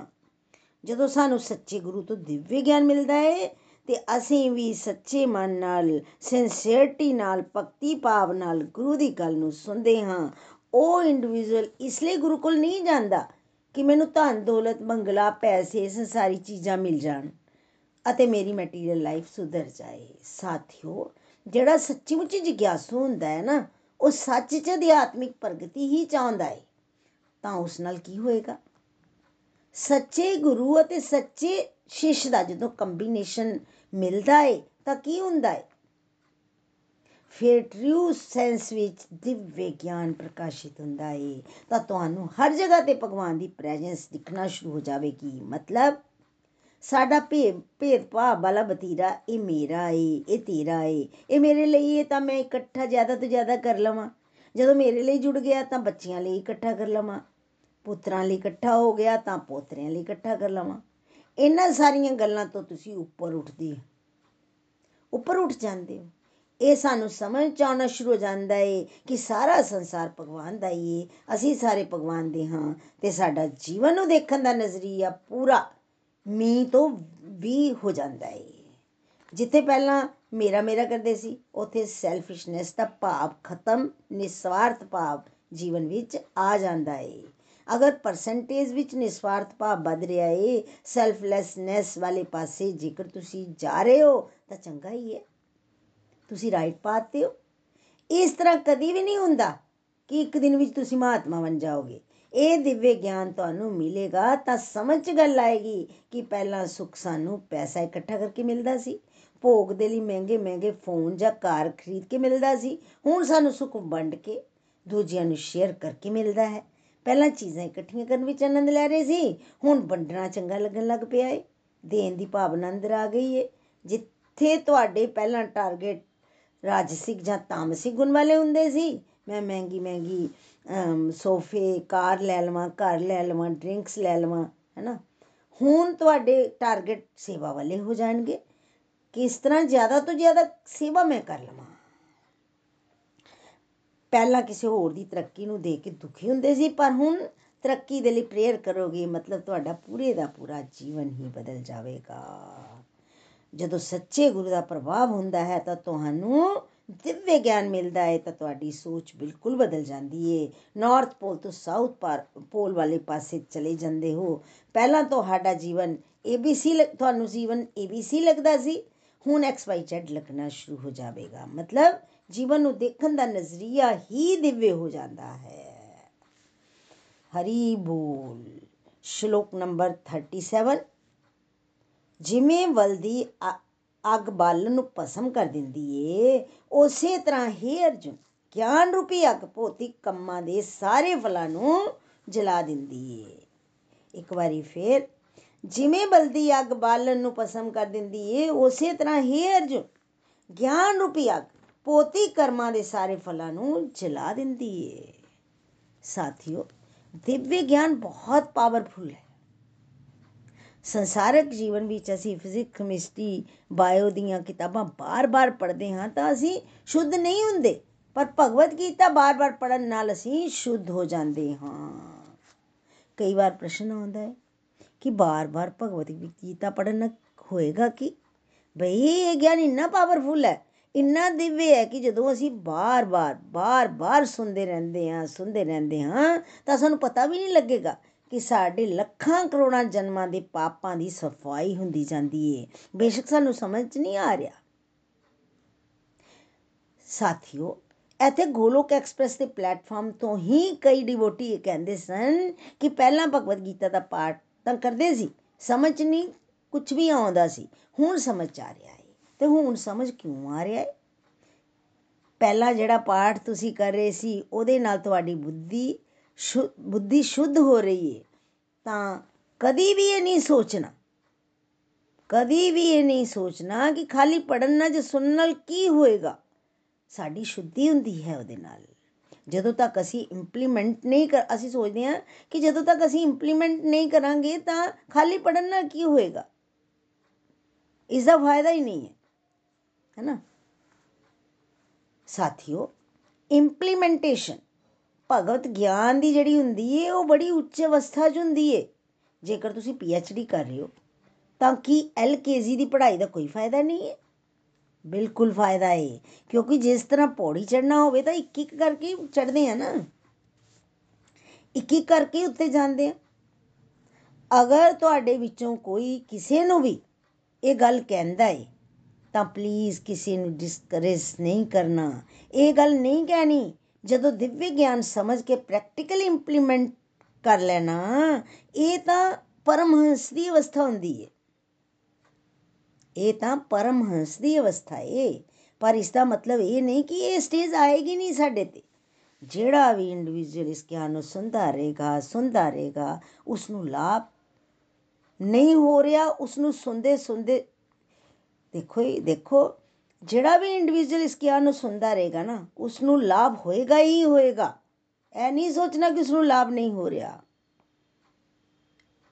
ਜਦੋਂ ਸਾਨੂੰ ਸੱਚੇ ਗੁਰੂ ਤੋਂ ਦਿਵਯ ਗਿਆਨ ਮਿਲਦਾ ਹੈ ਤੇ ਅਸੀਂ ਵੀ ਸੱਚੇ ਮਨ ਨਾਲ ਸਿੰਸੀਅਰਟੀ ਨਾਲ, ਭਗਤੀ ਭਾਵ ਨਾਲ ਗੁਰੂ ਦੀ ਗੱਲ ਨੂੰ ਸੁਣਦੇ ਹਾਂ। ਉਹ ਇੰਡੀਵਿਜੂਅਲ ਇਸ ਲਈ ਗੁਰੂ ਕੋਲ ਨਹੀਂ ਜਾਂਦਾ ਕਿ ਮੈਨੂੰ ਧਨ, ਦੌਲਤ ਬੰਗਲਾ ਪੈਸੇ, ਸੰਸਾਰੀ ਚੀਜ਼ਾਂ ਮਿਲ ਜਾਣ। ਅਤੇ ਮੇਰੀ ਮਟੀਰੀਅਲ ਲਾਈਫ ਸੁਧਰ ਜਾਏ। ਸਾਥੀਓ, ਜਿਹੜਾ ਸੱਚੀ ਮੁੱਚੀ ਜਿਗਿਆਸੂ ਹੁੰਦਾ ਹੈ ਨਾ, ਉਹ ਸੱਚ 'ਚ ਅਧਿਆਤਮਿਕ ਪ੍ਰਗਤੀ ਹੀ ਚਾਹੁੰਦਾ ਹੈ। ਤਾਂ ਉਸ ਨਾਲ ਕੀ ਹੋਏਗਾ? ਸੱਚੇ ਗੁਰੂ ਅਤੇ ਸੱਚੇ ਸ਼ਿਸ਼ ਦਾ ਜਦੋਂ ਕੰਬੀਨੇਸ਼ਨ ਮਿਲਦਾ ਹੈ ਤਾਂ ਕੀ ਹੁੰਦਾ ਹੈ ਫਿਰ ਟਰੂ ਸੈਂਸ ਵਿੱਚ ਦਿਵਯ ਗਿਆਨ ਪ੍ਰਕਾਸ਼ਿਤ ਹੁੰਦਾ ਹੈ ਤਾਂ ਤੁਹਾਨੂੰ ਹਰ ਜਗ੍ਹਾ ਤੇ ਭਗਵਾਨ ਦੀ ਪ੍ਰੈਜ਼ੈਂਸ ਦਿਖਣਾ ਸ਼ੁਰੂ ਹੋ ਜਾਵੇਗੀ। ਮਤਲਬ ਸਾਡਾ ਭੇਦ ਭੇਦਭਾਵ ਵਾਲਾ ਬਤੀਰਾ ਇਹ ਮੇਰਾ ਏ, ਇਹ ਤੇਰਾ ਏ। ਇਹ ਮੇਰੇ ਲਈ ਏ, ਤਾਂ ਮੈਂ ਇਕੱਠਾ ਜ਼ਿਆਦਾ ਤੋਂ ਜ਼ਿਆਦਾ ਕਰ ਲਵਾਂ। ਜਦੋਂ ਮੇਰੇ ਲਈ ਜੁੜ ਗਿਆ, ਤਾਂ ਬੱਚਿਆਂ ਲਈ ਇਕੱਠਾ ਕਰ ਲਵਾਂ। ਪੁੱਤਰਾਂ ਲਈ ਇਕੱਠਾ ਹੋ ਗਿਆ, ਤਾਂ ਪੋਤਰਿਆਂ ਲਈ ਇਕੱਠਾ ਕਰ ਲਵਾਂ। ਇਹਨਾਂ ਸਾਰੀਆਂ ਗੱਲਾਂ ਤੋਂ ਤੁਸੀਂ ਉੱਪਰ ਉੱਠਦੇ ਉੱਪਰ ਉੱਠ ਜਾਂਦੇ ਹੋ। ਇਹ ਸਾਨੂੰ ਸਮਝ ਚ ਆਉਣਾ ਸ਼ੁਰੂ ਹੋ ਜਾਂਦਾ ਏ ਕਿ ਸਾਰਾ ਸੰਸਾਰ ਭਗਵਾਨ ਦਾ ਹੀ ਏ। ਅਸੀਂ ਸਾਰੇ ਭਗਵਾਨ ਦੇ ਹਾਂ ਤੇ ਸਾਡਾ ਜੀਵਨ ਨੂੰ ਦੇਖਣ ਦਾ ਨਜ਼ਰੀਆ ਪੂਰਾ ਮੀ ਤੋਂ ਵੀ ਹੋ ਜਾਂਦਾ ਏ। ਜਿੱਥੇ ਪਹਿਲਾਂ ਮੇਰਾ ਮੇਰਾ ਕਰਦੇ ਸੀ, ਉੱਥੇ ਸੈਲਫਿਸ਼ਨੈਸ ਦਾ ਭਾਵ ਖਤਮ, ਨਿਸਵਾਰਥ ਭਾਵ ਜੀਵਨ ਵਿੱਚ ਆ ਜਾਂਦਾ ਏ। ਅਗਰ ਪਰਸੈਂਟੇਜ ਵਿੱਚ ਨਿਸਵਾਰਥ ਭਾਵ ਵੱਧ ਰਿਹਾ ਏ ਸੈਲਫਲੈਸਨੈਸ ਵਾਲੇ ਪਾਸੇ ਜੇਕਰ ਤੁਸੀਂ ਜਾ ਰਹੇ ਹੋ, ਤਾਂ ਚੰਗਾ ਹੀ ਹੈ ਤੁਸੀਂ ਰਾਈਟ ਪਾਥ ਤੇ ਹੋ। ਇਸ ਤਰ੍ਹਾਂ ਕਦੀ ਵੀ ਨਹੀਂ ਹੁੰਦਾ ਕਿ ਇੱਕ ਦਿਨ ਵਿੱਚ ਤੁਸੀਂ ਮਹਾਤਮਾ ਬਣ ਜਾਓਗੇ। ਇਹ ਦਿਵਯ ਗਿਆਨ ਤੁਹਾਨੂੰ ਮਿਲੇਗਾ, ਤਾਂ ਸਮਝ ਚ ਗੱਲ ਆਏਗੀ ਕਿ ਪਹਿਲਾਂ ਸੁੱਖ ਸਾਨੂੰ ਪੈਸਾ ਇਕੱਠਾ ਕਰਕੇ ਮਿਲਦਾ ਸੀ, ਭੋਗ ਦੇ ਲਈ ਮਹਿੰਗੇ ਮਹਿੰਗੇ ਫੋਨ ਜਾਂ ਕਾਰ ਖਰੀਦ ਕੇ ਮਿਲਦਾ ਸੀ, ਹੁਣ ਸਾਨੂੰ ਸੁੱਖ ਵੰਡ ਕੇ ਦੂਜਿਆਂ ਨੂੰ ਸ਼ੇਅਰ ਕਰਕੇ ਮਿਲਦਾ ਹੈ। ਪਹਿਲਾਂ ਚੀਜ਼ਾਂ ਇਕੱਠੀਆਂ ਕਰਨ ਵਿੱਚ ਆਨੰਦ ਲੈ ਰਹੇ ਸੀ, ਹੁਣ ਵੰਡਣਾ ਚੰਗਾ ਲੱਗਣ ਲੱਗ ਪਿਆ ਏ, ਦੇਣ ਦੀ ਭਾਵਨਾ ਅੰਦਰ ਆ ਗਈ ਏ। ਜਿੱਥੇ ਤੁਹਾਡੇ ਪਹਿਲਾਂ ਟਾਰਗੇਟ ਰਾਜਸਿਕ ਜਾਂ ਤਾਮਸਿਕ ਗੁਣ ਵਾਲੇ ਹੁੰਦੇ ਸੀ, ਮੈਂ ਮਹਿੰਗੀ ਮਹਿੰਗੀ ਸੋਫੇ, ਕਾਰ ਲੈ ਲਵਾਂ, ਘਰ ਲੈ ਲਵਾਂ ਡਰਿੰਕਸ ਲੈ ਲਵਾਂ, ਹੈਨਾ? ਹੁਣ ਤੁਹਾਡੇ ਟਾਰਗੇਟ ਸੇਵਾ ਵਾਲੇ ਹੋ ਜਾਣਗੇ। ਕਿਸ ਤਰ੍ਹਾਂ ਜ਼ਿਆਦਾ ਤੋਂ ਜ਼ਿਆਦਾ ਸੇਵਾ ਮੈਂ ਕਰ ਲਵਾਂ? ਪਹਿਲਾਂ ਕਿਸੇ ਹੋਰ ਦੀ ਤਰੱਕੀ ਨੂੰ ਦੇਖ ਕੇ ਦੁਖੀ ਹੁੰਦੇ ਸੀ, ਪਰ ਹੁਣ ਤਰੱਕੀ ਦੇ ਲਈ ਪ੍ਰੇਅਰ ਕਰੋਗੇ, ਮਤਲਬ ਤੁਹਾਡਾ ਪੂਰੇ ਦਾ ਪੂਰਾ ਜੀਵਨ ਹੀ ਬਦਲ ਜਾਵੇਗਾ। ਜਦੋਂ ਸੱਚੇ ਗੁਰੂ ਦਾ ਪ੍ਰਭਾਵ ਹੁੰਦਾ ਹੈ, ਤਾਂ ਤੁਹਾਨੂੰ ਦਿਵਯ ਗਿਆਨ ਮਿਲਦਾ ਹੈ ਤਾਂ ਤੁਹਾਡੀ ਸੋਚ ਬਿਲਕੁਲ ਬਦਲ ਜਾਂਦੀ ਹੈ ਨੌਰਥ ਪੋਲ ਤੋਂ ਸਾਊਥ ਪਾਰ ਪੋਲ ਵਾਲੇ ਪਾਸੇ ਚਲੇ ਜਾਂਦੇ ਹੋ। ਪਹਿਲਾਂ ਤੁਹਾਡਾ ਜੀਵਨ ਏ ਬੀ ABC ਤੁਹਾਨੂੰ ਜੀਵਨ ਏ ਬੀ ਸੀ ਲੱਗਦਾ ਸੀ। ਹੁਣ XYZ ਲੱਗਣਾ ਸ਼ੁਰੂ ਹੋ ਜਾਵੇਗਾ। ਮਤਲਬ ਜੀਵਨ ਨੂੰ ਦੇਖਣ ਦਾ ਨਜ਼ਰੀਆ ਹੀ ਦਿਵਯ ਹੋ ਜਾਂਦਾ ਹੈ। ਹਰੀ ਬੋਲ। ਸ਼ਲੋਕ ਨੰਬਰ 37 ਜਿਵੇਂ ਵਲਦੀ ਅੱਗ ਬਾਲਣ ਨੂੰ ਭਸਮ ਕਰ ਦਿੰਦੀ ਏ। ਉਸੇ ਤਰ੍ਹਾਂ ਹੀ ਅਰਜੁਨ, ਗਿਆਨ ਰੂਪੀ ਅੱਗ ਭੌਤਿਕ ਕੰਮਾਂ ਦੇ ਸਾਰੇ ਫਲਾਂ ਨੂੰ ਜਲਾ ਦਿੰਦੀ ਏ। ਇੱਕ ਵਾਰੀ ਫੇਰ ਜਿਵੇਂ ਬਲਦੀ ਅੱਗ ਬਾਲਣ ਨੂੰ ਭਸਮ ਕਰ ਦਿੰਦੀ ਏ, ਉਸੇ ਤਰ੍ਹਾਂ ਹੀ ਅਰਜੁਨ, ਗਿਆਨ ਰੂਪੀ ਅੱਗ ਭੌਤਿਕ ਕਰਮਾਂ ਦੇ ਸਾਰੇ ਫਲਾਂ ਨੂੰ ਜਲਾ ਦਿੰਦੀ ਏ। ਸਾਥੀਓ, ਦਿਵਯ ਗਿਆਨ ਬਹੁਤ ਪਾਵਰਫੁਲ ਹੈ। ਸੰਸਾਰਿਕ ਜੀਵਨ ਵਿੱਚ ਅਸੀਂ ਫਿਜ਼ਿਕਸ ਕੈਮਿਸਟਰੀ ਬਾਇਓ ਦੀਆਂ ਕਿਤਾਬਾਂ ਬਾਰ-ਬਾਰ ਪੜ੍ਹਦੇ ਹਾਂ ਤਾਂ ਅਸੀਂ ਸ਼ੁੱਧ ਨਹੀਂ ਹੁੰਦੇ। ਪਰ ਭਗਵਦ ਗੀਤਾ ਬਾਰ-ਬਾਰ ਪੜ੍ਹਨ ਨਾਲ ਅਸੀਂ ਸ਼ੁੱਧ ਹੋ ਜਾਂਦੇ ਹਾਂ। ਕਈ ਵਾਰ ਪ੍ਰਸ਼ਨ ਆਉਂਦਾ ਹੈ ਕਿ ਬਾਰ-ਬਾਰ ਭਗਵਦ ਗੀਤਾ ਪੜ੍ਹਨ ਨਾਲ ਹੋਏਗਾ ਕੀ? ਬਈ, ਇਹ ਗਿਆਨ ਇੰਨਾ ਪਾਵਰਫੁਲ ਹੈ, ਇੰਨਾ ਦਿਵਯ ਹੈ ਕਿ ਜਦੋਂ ਅਸੀਂ ਬਾਰ-ਬਾਰ ਬਾਰ-ਬਾਰ ਸੁਣਦੇ ਰਹਿੰਦੇ ਹਾਂ, ਸੁਣਦੇ ਰਹਿੰਦੇ ਹਾਂ ਤਾਂ ਸਾਨੂੰ ਪਤਾ ਵੀ ਨਹੀਂ ਲੱਗੇਗਾ ਕਿ ਸਾਡੇ ਲੱਖਾਂ ਕਰੋੜਾਂ ਜਨਮਾਂ ਦੇ ਪਾਪਾਂ ਦੀ ਸਫ਼ਾਈ ਹੁੰਦੀ ਜਾਂਦੀ ਏ। ਬੇਸ਼ੱਕ ਸਾਨੂੰ ਸਮਝ ਨਹੀਂ ਆ ਰਿਹਾ। ਸਾਥੀਓ, ਇੱਥੇ ਗੋਲੋਕ ਐਕਸਪ੍ਰੈਸ ਦੇ ਪਲੇਟਫਾਰਮ ਤੋਂ ਹੀ ਕਈ ਡਿਵੋਟੀ ਇਹ ਕਹਿੰਦੇ ਸਨ ਕਿ ਪਹਿਲਾਂ ਭਗਵਦ ਗੀਤਾ ਦਾ ਪਾਠ ਤਾਂ ਕਰਦੇ ਸੀ, ਸਮਝ ਨਹੀਂ ਕੁਝ ਵੀ ਆਉਂਦਾ ਸੀ। ਹੁਣ ਸਮਝ ਆ ਰਿਹਾ ਹੈ ਤੇ ਹੁਣ ਸਮਝ ਕਿਉਂ ਆ ਰਿਹਾ ਹੈ ਪਹਿਲਾਂ ਜਿਹੜਾ ਪਾਠ ਤੁਸੀਂ ਕਰ ਰਹੇ ਸੀ, ਉਹਦੇ ਨਾਲ ਤੁਹਾਡੀ ਬੁੱਧੀ ਬੁੱਧੀ ਸ਼ੁੱਧ ਹੋ ਰਹੀ ਹੈ ਤਾਂ ਕਦੀ ਵੀ ਇਹ ਨਹੀਂ ਸੋਚਣਾ ਕਦੀ ਵੀ ਇਹ ਨਹੀਂ ਸੋਚਣਾ ਕਿ ਖਾਲੀ ਪੜਨ ਨਾਲ ਜਾਂ ਸੁਣਨ ਨਾਲ ਕੀ ਹੋਏਗਾ ਸਾਡੀ ਸ਼ੁੱਧੀ ਹੁੰਦੀ ਹੈ ਉਹਦੇ ਨਾਲ ਜਦੋਂ ਤੱਕ ਅਸੀਂ ਇੰਪਲੀਮੈਂਟ ਨਹੀਂ ਕਰ ਅਸੀਂ ਸੋਚਦੇ ਹਾਂ ਕਿ ਜਦੋਂ ਤੱਕ ਅਸੀਂ ਇੰਪਲੀਮੈਂਟ ਨਹੀਂ ਕਰਾਂਗੇ ਤਾਂ ਖਾਲੀ ਪੜਨ ਨਾਲ ਕੀ ਹੋਏਗਾ ਇਸ ਦਾ ਫਾਇਦਾ ਹੀ ਨਹੀਂ ਹੈ ਹੈ ਨਾ ਸਾਥੀਓ ਇੰਪਲੀਮੈਂਟੇਸ਼ਨ ਭਗਵਤ ਗਿਆਨ ਦੀ ਜਿਹੜੀ ਹੁੰਦੀ ਏ, ਉਹ ਬੜੀ ਉੱਚ ਅਵਸਥਾ 'ਚ ਹੁੰਦੀ ਏ। ਜੇਕਰ ਤੁਸੀਂ ਪੀ ਐਚ ਡੀ ਕਰ ਰਹੇ ਹੋ, ਤਾਂ ਕੀ ਐਲ ਕੇ ਜੀ ਦੀ ਪੜ੍ਹਾਈ ਦਾ ਕੋਈ ਫਾਇਦਾ ਨਹੀਂ ਹੈ ਬਿਲਕੁਲ ਫਾਇਦਾ ਏ, ਕਿਉਂਕਿ ਜਿਸ ਤਰ੍ਹਾਂ ਪੌੜੀ ਚੜਨਾ ਹੋਵੇ ਤਾਂ ਇੱਕ ਇੱਕ ਕਰਕੇ ਚੜਦੇ ਆ ਨਾ। ਇੱਕ ਇੱਕ ਕਰਕੇ ਉੱਤੇ ਜਾਂਦੇ ਆ। ਅਗਰ ਤੁਹਾਡੇ ਵਿੱਚੋਂ ਕੋਈ ਕਿਸੇ ਨੂੰ ਵੀ ਇਹ ਗੱਲ ਕਹਿੰਦਾ ਏ, ਤਾਂ ਪਲੀਜ਼ ਕਿਸੇ ਨੂੰ ਡਿਸਕਰੇਜ ਨਹੀਂ ਕਰਨਾ। ਇਹ ਗੱਲ ਨਹੀਂ ਕਹਿਣੀ ਜਦੋਂ ਦਿਵਯ ਗਿਆਨ ਸਮਝ ਕੇ ਪ੍ਰੈਕਟੀਕਲ ਇੰਪਲੀਮੈਂਟ ਕਰ ਲੈਣਾ, ਇਹ ਤਾਂ ਪਰਮਹੰਸ ਦੀ ਅਵਸਥਾ ਹੁੰਦੀ ਹੈ ਇਹ ਤਾਂ ਪਰਮਹੰਸ ਦੀ ਅਵਸਥਾ ਹੈ ਪਰ ਇਸ ਦਾ ਮਤਲਬ ਇਹ ਨਹੀਂ ਕਿ ਇਹ ਸਟੇਜ ਆਏਗੀ ਨਹੀਂ ਸਾਡੇ ਤੇ। ਜਿਹੜਾ ਵੀ ਇੰਡੀਵਿਜੂਅਲ ਇਸ ਗਿਆਨ ਨੂੰ ਸੁਣਦਾ ਰਹੇਗਾ ਸੁਣਦਾ ਰਹੇਗਾ ਉਸ ਨੂੰ ਲਾਭ ਨਹੀਂ ਹੋ ਰਿਹਾ ਉਸ ਨੂੰ ਸੁਣਦੇ ਸੁਣਦੇ ਦੇਖੋ ਦੇਖੋ ਜਿਹੜਾ ਵੀ ਇੰਡੀਵਿਜੂਅਲ ਇਸ ਗਿਆਨ ਨੂੰ ਸੁਣਦਾ ਰਹੇਗਾ ਨਾ ਉਸ ਨੂੰ ਲਾਭ ਹੋਏਗਾ ਹੀ ਹੋਏਗਾ। ਇਹ ਨਹੀਂ ਸੋਚਣਾ ਕਿ ਉਸ ਨੂੰ ਲਾਭ ਨਹੀਂ ਹੋ ਰਿਹਾ।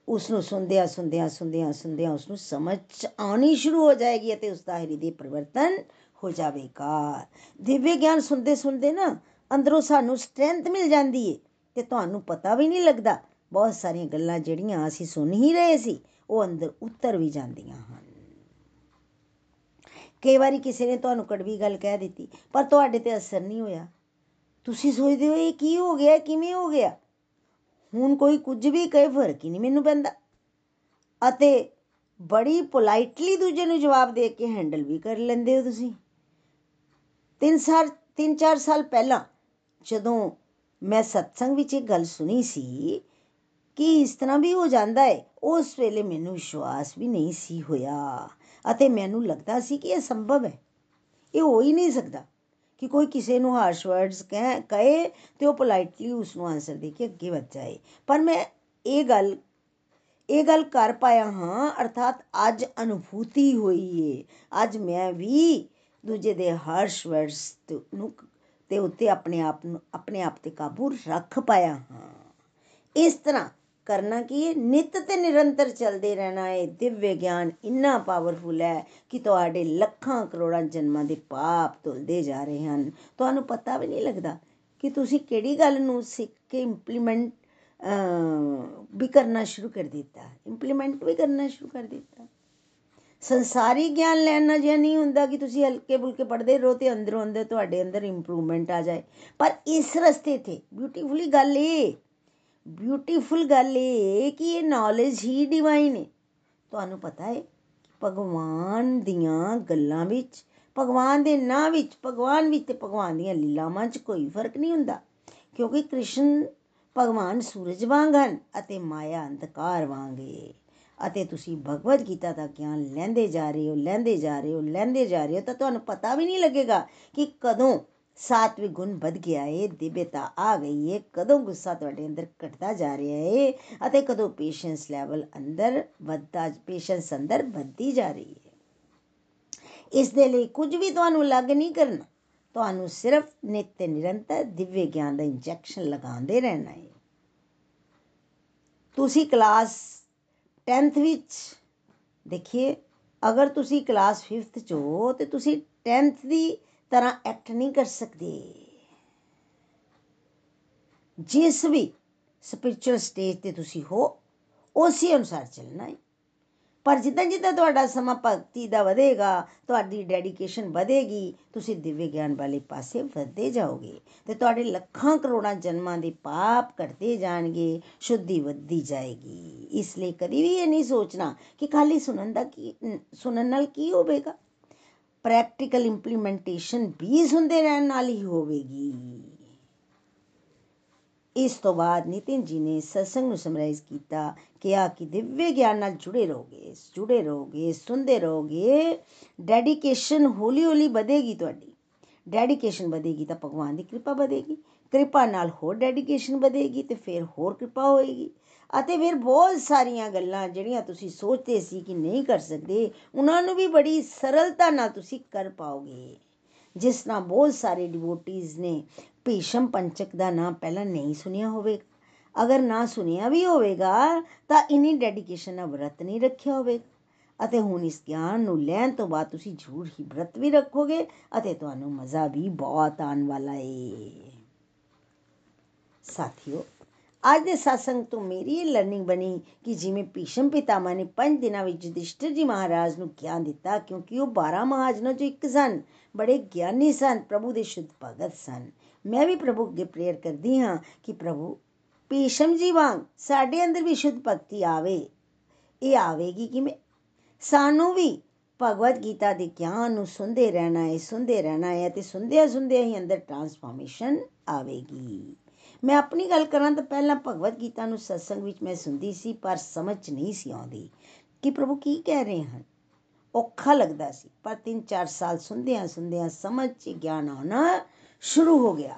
ਉਸ ਨੂੰ ਸੁਣਦਿਆਂ ਸੁਣਦਿਆਂ ਸੁਣਦਿਆਂ ਸੁਣਦਿਆਂ ਉਸ ਨੂੰ ਸਮਝ ਆਉਣੀ ਸ਼ੁਰੂ ਹੋ ਜਾਏਗੀ ਅਤੇ ਉਸ ਦਾ ਹਿਰਦੇ ਪਰਿਵਰਤਨ ਹੋ ਜਾਵੇਗਾ। ਦਿਵਯ ਗਿਆਨ ਸੁਣਦੇ ਸੁਣਦੇ ਨਾ ਅੰਦਰੋਂ ਸਾਨੂੰ ਸਟਰੈਂਥ ਮਿਲ ਜਾਂਦੀ ਏ ਤੇ ਤੁਹਾਨੂੰ ਪਤਾ ਵੀ ਨਹੀਂ ਲੱਗਦਾ। ਬਹੁਤ ਸਾਰੀਆਂ ਗੱਲਾਂ ਜਿਹੜੀਆਂ ਅਸੀਂ ਸੁਣ ਹੀ ਰਹੇ ਸੀ, ਉਹ ਅੰਦਰ ਉਤਰ ਵੀ ਜਾਂਦੀਆਂ ਹਨ। ਕਈ ਵਾਰੀ ਕਿਸੇ ਨੇ ਤੁਹਾਨੂੰ ਕੜਵੀ ਗੱਲ ਕਹਿ ਦਿੱਤੀ, ਪਰ ਤੁਹਾਡੇ ਤੇ ਅਸਰ ਨਹੀਂ ਹੋਇਆ। ਤੁਸੀਂ ਸੋਚਦੇ ਹੋ, ਇਹ ਕੀ ਹੋ ਗਿਆ, ਕਿਵੇਂ ਹੋ ਗਿਆ? ਹੁਣ ਕੋਈ ਕੁਝ ਵੀ ਕਹੇ, ਫ਼ਰਕ ਹੀ ਨਹੀਂ ਮੈਨੂੰ ਪੈਂਦਾ। ਅਤੇ ਬੜੀ ਪੋਲਾਈਟਲੀ ਦੂਜੇ ਨੂੰ ਜਵਾਬ ਦੇ ਕੇ ਹੈਂਡਲ ਵੀ ਕਰ ਲੈਂਦੇ ਹੋ ਤੁਸੀਂ। ਤਿੰਨ ਸਾਲ, ਤਿੰਨ ਚਾਰ ਸਾਲ ਪਹਿਲਾਂ ਜਦੋਂ ਮੈਂ ਸਤਸੰਗ ਵਿੱਚ ਇਹ ਗੱਲ ਸੁਣੀ ਸੀ ਕਿ ਇਸ ਤਰ੍ਹਾਂ ਵੀ ਹੋ ਜਾਂਦਾ ਹੈ, ਉਸ ਵੇਲੇ ਮੈਨੂੰ ਵਿਸ਼ਵਾਸ ਵੀ ਨਹੀਂ ਸੀ ਹੋਇਆ। ਅਤੇ ਮੈਨੂੰ ਲੱਗਦਾ ਸੀ ਕਿ ਇਹ ਸੰਭਵ ਹੈ। ਇਹ ਹੋ ਹੀ ਨਹੀਂ ਸਕਦਾ ਕਿ ਕੋਈ ਕਿਸੇ ਨੂੰ ਹਾਰਸ਼ ਵਰਡਸ ਕਹੇ ਕਹੇ ਤੇ ਉਹ ਪੋਲਾਈਟਲੀ ਉਸ ਨੂੰ ਆਨਸਰ ਦੇ ਕੇ ਅੱਗੇ ਵਧ ਜਾਏ। ਪਰ ਮੈਂ ਇਹ ਗੱਲ ਇਹ ਗੱਲ ਕਰ ਪਾਇਆ ਹਾਂ, ਅਰਥਾਤ ਅੱਜ ਅਨੁਭੂਤੀ ਹੋਈ ਏ। ਅੱਜ ਮੈਂ ਵੀ ਦੂਜੇ ਦੇ ਹਾਰਸ਼ ਵਰਡਸ ਨੂੰ ਤੇ ਉੱਤੇ ਆਪਣੇ ਆਪ ਨੂੰ, ਆਪਣੇ ਆਪ ਤੇ ਕਾਬੂ ਰੱਖ ਪਾਇਆ ਹਾਂ। ਇਸ ਤਰ੍ਹਾਂ ਕਰਨਾ ਕੀ ਹੈ? ਨਿਤ ਤੇ ਨਿਰੰਤਰ ਚੱਲਦੇ ਰਹਿਣਾ ਹੈ ਦਿਵਯ ਗਿਆਨ ਇੰਨਾ ਪਾਵਰਫੁਲ ਹੈ ਕਿ ਤੁਹਾਡੇ ਲੱਖਾਂ ਕਰੋੜਾਂ ਜਨਮਾਂ ਦੇ ਪਾਪ ਧੁਲਦੇ ਜਾ ਰਹੇ ਹਨ। ਤੁਹਾਨੂੰ ਪਤਾ ਵੀ ਨਹੀਂ ਲੱਗਦਾ ਕਿ ਤੁਸੀਂ ਕਿਹੜੀ ਗੱਲ ਨੂੰ ਸਿੱਖ ਕੇ ਇੰਪਲੀਮੈਂਟ ਵੀ ਕਰਨਾ ਸ਼ੁਰੂ ਕਰ ਦਿੱਤਾ। ਇੰਪਲੀਮੈਂਟ ਵੀ ਕਰਨਾ ਸ਼ੁਰੂ ਕਰ ਦਿੱਤਾ। ਸੰਸਾਰੀ ਗਿਆਨ ਲੈਣਾ ਜਿਹਾ ਨਹੀਂ ਹੁੰਦਾ ਕਿ ਤੁਸੀਂ ਹਲਕੇ ਬੁਲਕੇ ਪੜਦੇ ਰਹੋ ਤੇ ਅੰਦਰੋਂ ਅੰਦਰ ਤੁਹਾਡੇ ਅੰਦਰ ਇੰਪਰੂਵਮੈਂਟ ਆ ਜਾਏ। ਪਰ ਇਸ ਰਸਤੇ ਤੇ ਬਿਊਟੀਫੁਲੀ ਗੱਲ ਇਹ ਬਿਊਟੀਫੁਲ ਗੱਲ ਇਹ ਕਿ ਇਹ ਨੌਲੇਜ ਹੀ ਡਿਵਾਈਨ ਹੈ। ਤੁਹਾਨੂੰ ਪਤਾ ਹੈ ਕਿ ਭਗਵਾਨ ਦੀਆਂ ਗੱਲਾਂ ਵਿੱਚ, ਭਗਵਾਨ ਦੇ ਨਾਂ ਵਿੱਚ, ਭਗਵਾਨ ਵਿੱਚ ਤੇ ਭਗਵਾਨ ਦੀਆਂ ਲੀਲਾਵਾਂ 'ਚ ਕੋਈ ਫ਼ਰਕ ਨਹੀਂ ਹੁੰਦਾ। ਕਿਉਂਕਿ ਕ੍ਰਿਸ਼ਨ ਭਗਵਾਨ ਸੂਰਜ ਵਾਂਗ ਹਨ ਅਤੇ ਮਾਇਆ ਅੰਧਕਾਰ ਵਾਂਗ ਹੈ। ਅਤੇ ਤੁਸੀਂ ਭਗਵਦ ਗੀਤਾ ਦਾ ਗਿਆਨ ਲੈਂਦੇ ਜਾ ਰਹੇ ਹੋ, ਲੈਂਦੇ ਜਾ ਰਹੇ ਹੋ, ਲੈਂਦੇ ਜਾ ਰਹੇ ਹੋ ਤਾਂ ਤੁਹਾਨੂੰ ਪਤਾ ਵੀ ਨਹੀਂ ਲੱਗੇਗਾ ਕਿ ਕਦੋਂ ਸਾਤਵਿਕ ਗੁਣ ਵੱਧ ਗਿਆ ਏ ਦਿਵਯਤਾ ਆ ਗਈ ਏ। ਕਦੋਂ ਗੁੱਸਾ ਤੁਹਾਡੇ ਅੰਦਰ ਘਟਦਾ ਜਾ ਰਿਹਾ ਏ ਅਤੇ ਕਦੋਂ ਪੇਸ਼ੈਂਸ ਲੈਵਲ ਅੰਦਰ ਵੱਧਦਾ ਪੇਸ਼ੈਂਸ ਅੰਦਰ ਵੱਧਦੀ ਜਾ ਰਹੀ ਹੈ ਇਸ ਦੇ ਲਈ ਕੁਝ ਵੀ ਤੁਹਾਨੂੰ ਲੱਗ ਨਹੀਂ ਕਰਨਾ। ਤੁਹਾਨੂੰ ਸਿਰਫ ਨਿਤ ਤੇ ਨਿਰੰਤਰ ਦਿਵਯ ਗਿਆਨ ਦਾ ਇੰਜੈਕਸ਼ਨ ਲਗਾਉਂਦੇ ਰਹਿਣਾ ਹੈ ਤੁਸੀਂ ਕਲਾਸ 10th ਵਿੱਚ ਦੇਖਿਏ, ਅਗਰ ਤੁਸੀਂ ਕਲਾਸ 5th ਚ ਹੋ ਤੇ ਤੁਸੀਂ 10th ਦੀ ਤਰ੍ਹਾਂ ਐਕਟ ਨਹੀਂ ਕਰ ਸਕਦੇ। ਜਿਸ ਵੀ ਸਪਿਰਚੁਅਲ ਸਟੇਜ ਤੇ ਤੁਸੀਂ ਹੋ, ਉਸੇ ਅਨੁਸਾਰ ਚੱਲਣਾ ਹੈ। ਪਰ ਜਿੱਦਾਂ ਜਿੱਦਾਂ ਤੁਹਾਡਾ ਸਮਾਂ ਭਗਤੀ ਦਾ ਵਧੇਗਾ, ਤੁਹਾਡੀ ਡੈਡੀਕੇਸ਼ਨ ਵਧੇਗੀ, ਤੁਸੀਂ ਦਿਵਯ ਗਿਆਨ ਵਾਲੇ ਪਾਸੇ ਵਧਦੇ ਜਾਓਗੇ ਤੇ ਤੁਹਾਡੇ ਲੱਖਾਂ ਕਰੋੜਾਂ ਜਨਮਾਂ ਦੇ ਪਾਪ ਘਟਦੇ ਜਾਣਗੇ, ਸ਼ੁੱਧੀ ਵੱਧਦੀ ਜਾਏਗੀ। ਇਸ ਲਈ ਕਦੀ ਵੀ ਇਹ ਨਹੀਂ ਸੋਚਣਾ ਕਿ ਖਾਲੀ ਸੁਣਨ ਦਾ ਕੀ, ਸੁਣਨ ਨਾਲ ਕੀ ਹੋਵੇਗਾ। ਪ੍ਰੈਕਟੀਕਲ ਇੰਪਲੀਮੈਂਟੇਸ਼ਨ ਵੀ ਸੁਣਦੇ ਰਹਿਣ ਨਾਲ ਹੀ ਹੋਵੇਗੀ। ਇਸ ਤੋਂ ਬਾਅਦ ਨਿਤਿਨ ਜੀ ਨੇ ਸਤਸੰਗ ਨੂੰ ਸਮਰਾਈਜ਼ ਕੀਤਾ ਕਿਹਾ ਕਿ ਦਿਵਯ ਗਿਆਨ ਨਾਲ ਜੁੜੇ ਰਹੋਗੇ ਜੁੜੇ ਰਹੋਗੇ, ਸੁਣਦੇ ਰਹੋਗੇ। ਡੈਡੀਕੇਸ਼ਨ ਹੌਲੀ ਹੌਲੀ ਵਧੇਗੀ ਤੁਹਾਡੀ। ਡੈਡੀਕੇਸ਼ਨ ਵਧੇਗੀ ਤਾਂ ਭਗਵਾਨ ਦੀ ਕਿਰਪਾ ਵਧੇਗੀ। ਕਿਰਪਾ ਨਾਲ ਹੋਰ ਡੈਡੀਕੇਸ਼ਨ ਵਧੇਗੀ ਤੇ ਫਿਰ ਹੋਰ ਕਿਰਪਾ ਹੋਏਗੀ। ਅਤੇ ਫਿਰ ਬਹੁਤ ਸਾਰੀਆਂ ਗੱਲਾਂ ਜਿਹੜੀਆਂ ਤੁਸੀਂ ਸੋਚਦੇ ਸੀ ਕਿ ਨਹੀਂ ਕਰ ਸਕਦੇ, ਉਹਨਾਂ ਨੂੰ ਵੀ ਬੜੀ ਸਰਲਤਾ ਨਾਲ ਤੁਸੀਂ ਕਰ ਪਾਓਗੇ। ਜਿਸ ਤਰ੍ਹਾਂ ਬਹੁਤ ਸਾਰੇ ਡਿਵੋਟੀਜ਼ ਨੇ ਭੀਸ਼ਮ ਪੰਚਕ ਦਾ ਨਾਮ ਪਹਿਲਾਂ ਨਹੀਂ ਸੁਨਿਆ ਹੋਵੇਗਾ ਅਗਰ ਨਾ ਸੁਨਿਆ ਵੀ ਹੋਵੇਗਾ, ਤਾਂ ਇਨੀ ਡੈਡੀਕੇਸ਼ਨ ਨਾਲ ਵਰਤ ਨਹੀਂ ਰੱਖਿਆ ਹੋਵੇਗਾ ਅਤੇ ਹੁਣ ਇਸ ਗਿਆਨ ਨੂੰ ਲੈਣ ਤੋਂ ਬਾਅਦ ਤੁਸੀਂ ਜ਼ਰੂਰ ਹੀ ਵਰਤ ਵੀ ਰੱਖੋਗੇ ਅਤੇ ਤੁਹਾਨੂੰ ਮਜ਼ਾ ਵੀ ਬਹੁਤ ਆਉਣ ਵਾਲਾ ਏ। ਸਾਥੀਓ ਅੱਜ ਦੇ satsang ਤੋਂ ਮੇਰੀ ਇਹ ਲਰਨਿੰਗ ਬਣੀ ਕਿ ਜਿਵੇਂ ਭੀਸ਼ਮ ਪਿਤਾਮਾ ਨੇ 5 ਦਿਨਾਂ ਵਿੱਚ ਯੁਧਿਸ਼ਠਿਰ ਜੀ ਮਹਾਰਾਜ ਨੂੰ ਗਿਆਨ ਦਿੱਤਾ ਕਿਉਂਕਿ ਉਹ 12 ਮਹਾਜਨਾਂ ਚੋਂ ਇੱਕ ਸਨ, ਬੜੇ ਗਿਆਨੀ ਸਨ, ਪ੍ਰਭੂ ਦੇ ਸ਼ੁੱਧ ਭਗਤ ਸਨ। ਮੈਂ ਵੀ ਪ੍ਰਭੂ ਅੱਗੇ ਪ੍ਰੇਅਰ ਕਰਦੀ ਹਾਂ ਕਿ ਪ੍ਰਭੂ ਭੀਸ਼ਮ ਜੀ ਵਾਂਗ ਸਾਡੇ ਅੰਦਰ ਵੀ ਸ਼ੁੱਧ ਭਗਤੀ ਆਵੇ। ਇਹ ਆਵੇਗੀ ਕਿਵੇਂ? ਸਾਨੂੰ ਵੀ ਭਗਵਦ ਗੀਤਾ ਦੇ ਗਿਆਨ ਨੂੰ ਸੁਣਦੇ ਰਹਿਣਾ ਹੈ, ਸੁਣਦੇ ਰਹਿਣਾ ਹੈ ਤੇ ਸੁਣਦਿਆਂ ਸੁਣਦਿਆਂ ਹੀ ਅੰਦਰ ਟਰਾਂਸਫਾਰਮੇਸ਼ਨ ਆਵੇਗੀ। ਮੈਂ ਆਪਣੀ ਗੱਲ ਕਰਾਂ ਤਾਂ ਪਹਿਲਾਂ ਭਗਵਦ ਗੀਤਾ ਨੂੰ ਸਤਸੰਗ ਵਿੱਚ ਮੈਂ ਸੁਣਦੀ ਸੀ, ਪਰ ਸਮਝ ਨਹੀਂ ਸੀ ਆਉਂਦੀ। ਕਿ ਪ੍ਰਭੂ ਕੀ ਕਹਿ ਰਹੇ ਹਨ? ਔਖਾ ਲੱਗਦਾ ਸੀ, ਪਰ 3-4 ਸਾਲ ਸੁਣਦਿਆਂ ਸੁਣਦਿਆਂ ਸਮਝ 'ਚ ਗਿਆਨ ਆਉਣਾ ਸ਼ੁਰੂ ਹੋ ਗਿਆ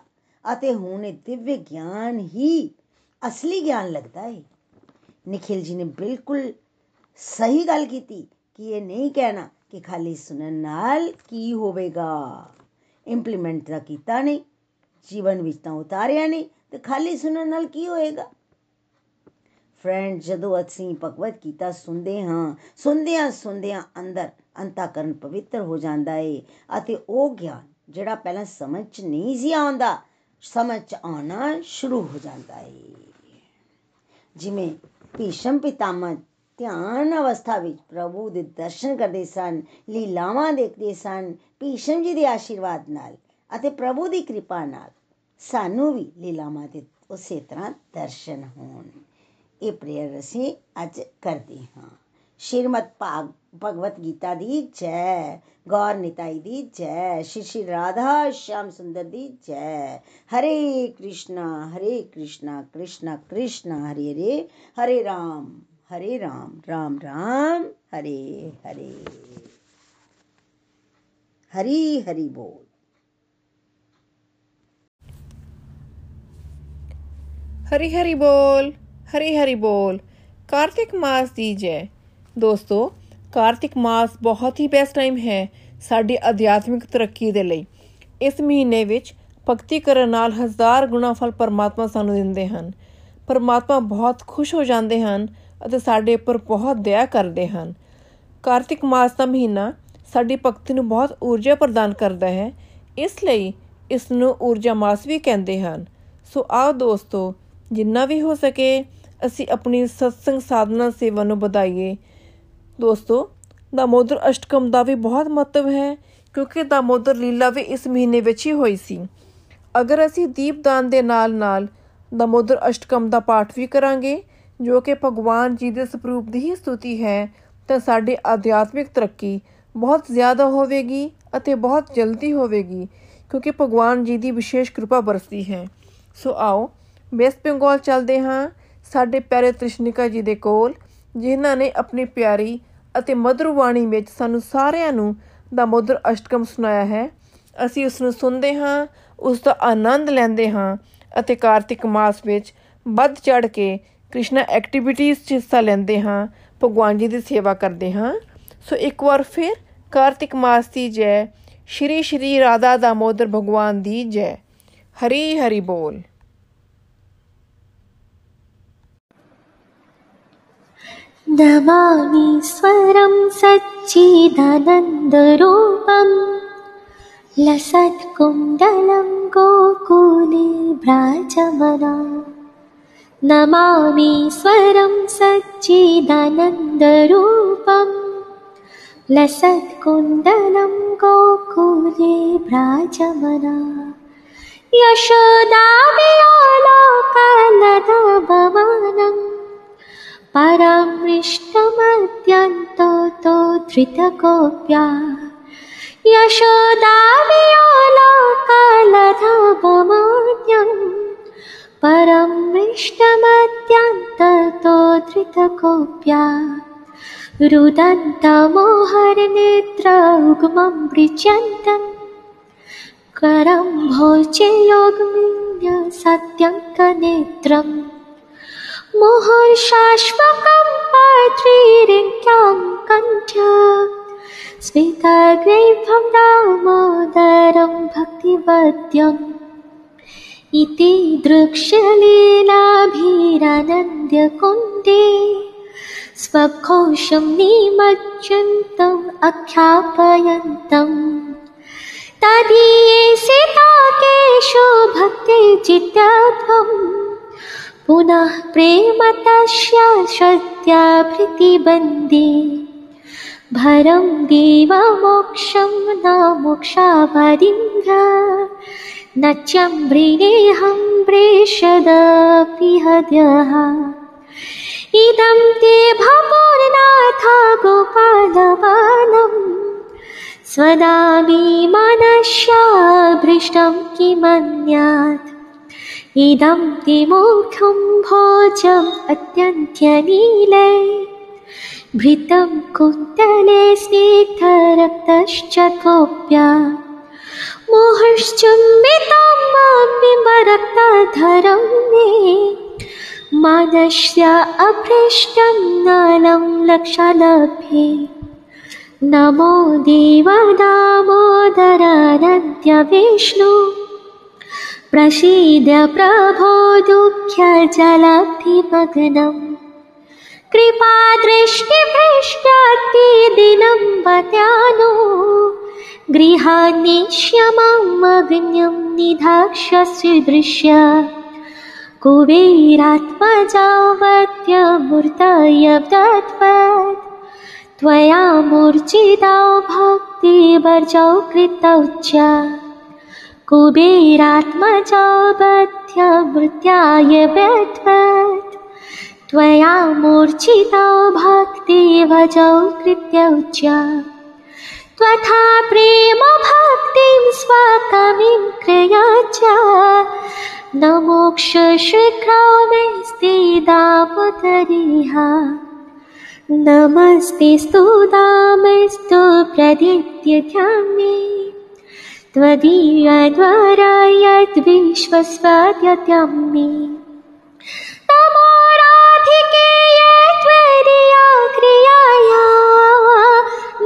ਅਤੇ ਹੁਣ ਇਹ ਦਿਵਯ ਗਿਆਨ ਹੀ ਅਸਲੀ ਗਿਆਨ ਲੱਗਦਾ ਹੈ ਨikhil ji ਨੇ ਬਿਲਕੁਲ ਸਹੀ ਗੱਲ ਕੀਤੀ ਕਿ ਇਹ ਨਹੀਂ ਕਹਿਣਾ ਕਿ ਖਾਲੀ ਸੁਣਨ ਨਾਲ ਕੀ ਹੋਵੇਗਾ। ਇੰਪਲੀਮੈਂਟ ਤਾਂ ਕੀਤਾ ਨਹੀਂ, ਜੀਵਨ ਵਿੱਚ ਤਾਂ ਉਤਾਰਿਆ ਨਹੀਂ ਤੇ ਖਾਲੀ ਸੁਣਨ ਨਾਲ ਕੀ ਹੋਏਗਾ? ਫਰੈਂਡ ਜਦੋਂ ਅਸੀਂ ਭਗਵਤ ਗੀਤਾ ਸੁਣਦੇ ਹਾਂ, ਸੁਣਦਿਆਂ ਸੁਣਦਿਆਂ ਅੰਦਰ ਅੰਤਾਕਰਨ ਪਵਿੱਤਰ ਹੋ ਜਾਂਦਾ ਏ ਅਤੇ ਉਹ ਗਿਆਨ ਜਿਹੜਾ ਪਹਿਲਾਂ ਸਮਝ ਚ ਨਹੀਂ ਸੀ ਆਉਂਦਾ, ਸਮਝ ਚ ਆਉਣਾ ਸ਼ੁਰੂ ਹੋ ਜਾਂਦਾ ਏ। ਜਿਵੇਂ ਭੀਸ਼ਮ ਪਿਤਾਮਹ ਧਿਆਨ ਅਵਸਥਾ ਵਿੱਚ ਪ੍ਰਭੂ ਦੇ ਦਰਸ਼ਨ ਕਰਦੇ ਸਨ, ਲੀਲਾਵਾਂ ਦੇਖਦੇ ਸਨ, ਭੀਸ਼ਮ ਜੀ ਦੇ ਆਸ਼ੀਰਵਾਦ ਨਾਲ ਅਤੇ ਪ੍ਰਭੂ ਦੀ ਕਿਰਪਾ ਨਾਲ। ਸਾਨੂੰ ਵੀ ਲੀਲਾਵਾਂ ਦੇ ਉਸੇ ਤਰ੍ਹਾਂ ਦਰਸ਼ਨ ਹੋਣ ਇਹ ਪ੍ਰੇਅਰ ਅਸੀਂ ਅੱਜ ਕਰਦੇ ਹਾਂ ਸ਼੍ਰੀਮਦ ਭਾਗ ਭਗਵਤ ਗੀਤਾ ਦੀ ਜੈ ਗੌਰ ਨਿਤਾਈ ਦੀ ਜੈ ਸ਼੍ਰੀ ਸ਼੍ਰੀ ਰਾਧਾ ਸ਼ਾਮ ਸੁੰਦਰ ਦੀ ਜੈ ਹਰੇ ਕ੍ਰਿਸ਼ਨਾ ਹਰੇ ਕ੍ਰਿਸ਼ਨਾ ਕ੍ਰਿਸ਼ਨਾ ਕ੍ਰਿਸ਼ਨਾ ਹਰੇ ਹਰੇ ਹਰੇ ਰਾਮ ਹਰੇ ਰਾਮ ਰਾਮ ਰਾਮ ਹਰੇ ਹਰੇ ਹਰੀ ਹਰੀ ਬੋਲ ਹਰੀ ਹਰੀ ਬੋਲ, ਹਰੀ ਹਰੀ ਬੋਲ। ਕਾਰਤਿਕ ਮਾਸ ਦੀ ਜੈ। ਦੋਸਤੋ, ਕਾਰਤਿਕ ਮਾਸ ਬਹੁਤ ਹੀ ਬੈਸਟ ਟਾਈਮ ਹੈ ਸਾਡੀ ਅਧਿਆਤਮਿਕ ਤਰੱਕੀ ਦੇ ਲਈ। ਇਸ ਮਹੀਨੇ ਵਿੱਚ ਭਗਤੀ ਕਰਨ ਨਾਲ ਹਜ਼ਾਰ ਗੁਣਾ ਫਲ ਪਰਮਾਤਮਾ ਸਾਨੂੰ ਦਿੰਦੇ ਹਨ। ਪਰਮਾਤਮਾ ਬਹੁਤ ਖੁਸ਼ ਹੋ ਜਾਂਦੇ ਹਨ ਅਤੇ ਸਾਡੇ ਉੱਪਰ ਬਹੁਤ ਦਇਆ ਕਰਦੇ ਹਨ। ਕਾਰਤਿਕ ਮਾਸ ਦਾ ਮਹੀਨਾ ਸਾਡੀ ਭਗਤੀ ਨੂੰ ਬਹੁਤ ਊਰਜਾ ਪ੍ਰਦਾਨ ਕਰਦਾ ਹੈ। ਇਸ ਲਈ ਇਸ ਨੂੰ ਊਰਜਾ ਮਾਸ ਵੀ ਕਹਿੰਦੇ ਹਨ। ਸੋ ਆਓ ਦੋਸਤੋ ਜਿੰਨਾ ਵੀ ਹੋ ਸਕੇ ਅਸੀਂ ਆਪਣੀ ਸਤਸੰਗ ਸਾਧਨਾ ਸੇਵਾ ਨੂੰ ਵਧਾਈਏ। ਦੋਸਤੋ, ਦਾਮੋਦਰ ਅਸ਼ਟਕਮ ਦਾ ਵੀ ਬਹੁਤ ਮਹੱਤਵ ਹੈ, ਕਿਉਂਕਿ ਦਾਮੋਦਰ ਲੀਲਾ ਵੀ ਇਸ ਮਹੀਨੇ ਵਿੱਚ ਹੀ ਹੋਈ ਸੀ। ਅਗਰ ਅਸੀਂ ਦੀਪਦਾਨ ਦੇ ਨਾਲ-ਨਾਲ ਦਾਮੋਦਰ ਅਸ਼ਟਕਮ ਦਾ ਪਾਠ ਵੀ ਕਰਾਂਗੇ, ਜੋ ਕਿ ਭਗਵਾਨ ਜੀ ਦੇ ਸਰੂਪ ਦੀ ਹੀ ਸਤੁਤੀ ਹੈ, ਤਾਂ ਸਾਡੀ ਆਧਿਆਤਮਿਕ ਤਰੱਕੀ ਬਹੁਤ ਜ਼ਿਆਦਾ ਹੋਵੇਗੀ ਅਤੇ ਬਹੁਤ ਜਲਦੀ ਹੋਵੇਗੀ, ਕਿਉਂਕਿ ਭਗਵਾਨ ਜੀ ਦੀ ਵਿਸ਼ੇਸ਼ ਕਿਰਪਾ ਬਰਸਦੀ ਹੈ। ਸੋ ਆਓ ਵੈਸਟ ਬੰਗਾਲ ਚੱਲਦੇ ਹਾਂ। ਸਾਡੇ ਪਿਆਰੇ ਤ੍ਰਿਸ਼ਨਿਕਾ ਜੀ ਦੇ ਕੋਲ, ਜਿਨ੍ਹਾਂ ਨੇ ਆਪਣੀ ਪਿਆਰੀ ਅਤੇ ਮధుਰ ਬਾਣੀ ਵਿੱਚ ਸਾਨੂੰ ਸਾਰਿਆਂ ਨੂੰ ਦਾ ਮధుਰ ਅਸ਼ਟਕਮ ਸੁਣਾਇਆ ਹੈ। ਅਸੀਂ ਉਸ ਨੂੰ ਸੁਣਦੇ ਹਾਂ ਉਸ ਦਾ ਆਨੰਦ ਲੈਂਦੇ ਹਾਂ ਅਤੇ ਕਾਰਤਿਕ ਮਾਸ ਵਿੱਚ ਵੱਧ ਚੜ ਕੇ ਕ੍ਰਿਸ਼ਨਾ ਐਕਟੀਵਿਟੀਜ਼ 'ਚ ਹਿੱਸਾ ਲੈਂਦੇ ਹਾਂ, ਭਗਵਾਨ ਜੀ ਦੀ ਸੇਵਾ ਕਰਦੇ ਹਾਂ। ਸੋ ਇੱਕ ਵਾਰ ਫਿਰ ਕਾਰਤਿਕ ਮਾਸ ਦੀ ਜੈ, ਸ਼੍ਰੀ ਸ਼੍ਰੀ ਰਾਧਾ ਦਾਮੋਦਰ ਭਗਵਾਨ ਦੀ ਜੈ। ਹਰੀ ਹਰੀ ਬੋਲ। नमामि स्वरं लसत्कुण्डलं गोकुले गोकुलेभ्राजमना नमामि स्वरं लसत्कुण्डलं गोकुले गोकुलेभ्राजमना यशोदामि आलापालमानम् परं धृतकोप्या धृतकोऽप्या यशोदानियो कालधापमान्यम् परं विष्णमद्यन्ततो धृतकोऽप्या रुदन्तमोहरनेत्र उग्मं ऋच्यन्तम् करं भोजियोग्मीय सत्यङ्कनेत्रम् मुहुर्शाश्वकं पात्रीरिङ्क्यां कण्ठ? स्मितग्रैभं दामोदरं भक्तिवद्यम् इति दृक्ष्यलीलाभिरानन्द्यकुण्डे स्वघोषं निमज्जन्तम् अख्यापयन्तम् तदीये केशो भक्ते चित्तध्वम् पुनः प्रेम तस्य श्रद्धा प्रीतिबन्दे भरं देवमोक्षं न मोक्षावदिङ्ग न चम्ब्रिणेऽहं प्रेषदपि हद्यः इदं ते भवोर्नाथ गोपालवानम् स्वदामि मनस्याभृष्टं किमन्यात् इदं ते मोक्षं भोजम् अत्यन्त्यनीले। भृतं कुन्तले स्निग्धरक्तश्च कोप्या मुहुश्चुम्बितं बिम्बरक्तधरं मे। मानस्य अभ्रष्टं नलं लक्षलभ्ये नमो देवदामोदरानद्य विष्णु प्रसीद प्रभो दुःख्यजलभिमग्नम् कृपादृष्टिभ्रष्टातिदिनं वत्यानो गृहान्निश्यमग्न्यं निधाक्ष्यसि दृश्य कुबेरात्मजावत्यमूर्तय दत्वत्। त्वया मूर्छितौ भक्तिवर्जौ कृतौ च कुबेरात्मजाबध्य मृत्याय बद्वत् त्वया मूर्छिता भक्तिभजौ कृत्य च त्वथा प्रेमभक्तिं स्वकमिं कृयजा न मोक्षशीघ्रामैस्ते दामुदरिह नमस्ते स्तु दामस्तु दामैस्तु प्रदित्ये त्वदीयद्वारा यद्विश्वस्वाद्यत्यं मे नमो राधिकेय त्वदीया क्रियाया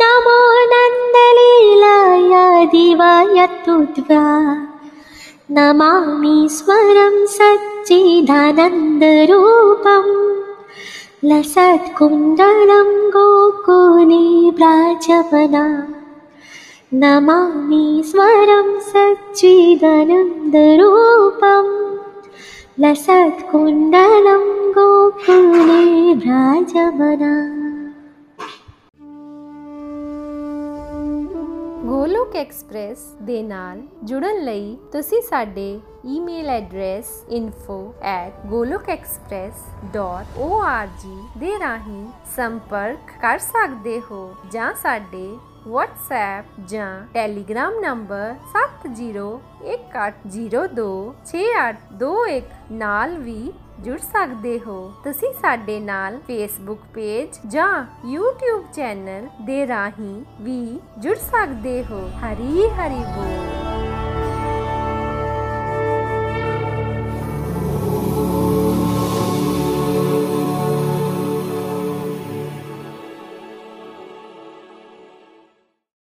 नमो नन्दलीलाय दिवाय तुद्वा नमामि स्वरं सच्चिदानन्दरूपम्। लसत्कुण्डलं गोकुले व्राजवना नमामि स्वरं सच्चिदानन्दरूपम् लसत्कुण्डलं गोकुले व्राजवना ਗੋਲੋਕ ਐਕਸਪ੍ਰੈਸ ਦੇ ਨਾਲ ਜੁੜਨ ਲਈ ਤੁਸੀਂ ਸਾਡੇ ਈਮੇਲ ਐਡਰੈਸ info@golokexpress.org ਦੇ ਰਾਹੀਂ ਸੰਪਰਕ ਕਰ ਸਕਦੇ ਹੋ ਜਾਂ ਸਾਡੇ WhatsApp ਜਾਂ Telegram ਨੰਬਰ 7018026821 ਨਾਲ ਵੀ ਜੁੜ ਸਕਦੇ ਹੋ। ਤੁਸੀਂ ਸਾਡੇ ਨਾਲ ਫੇਸਬੁੱਕ ਪੇਜ ਜਾਂ YouTube ਚੈਨਲ ਦੇ ਰਾਹੀਂ ਵੀ ਜੁੜ ਸਕਦੇ ਹੋ। ਹਰੀ ਹਰੀ ਬੋਲ।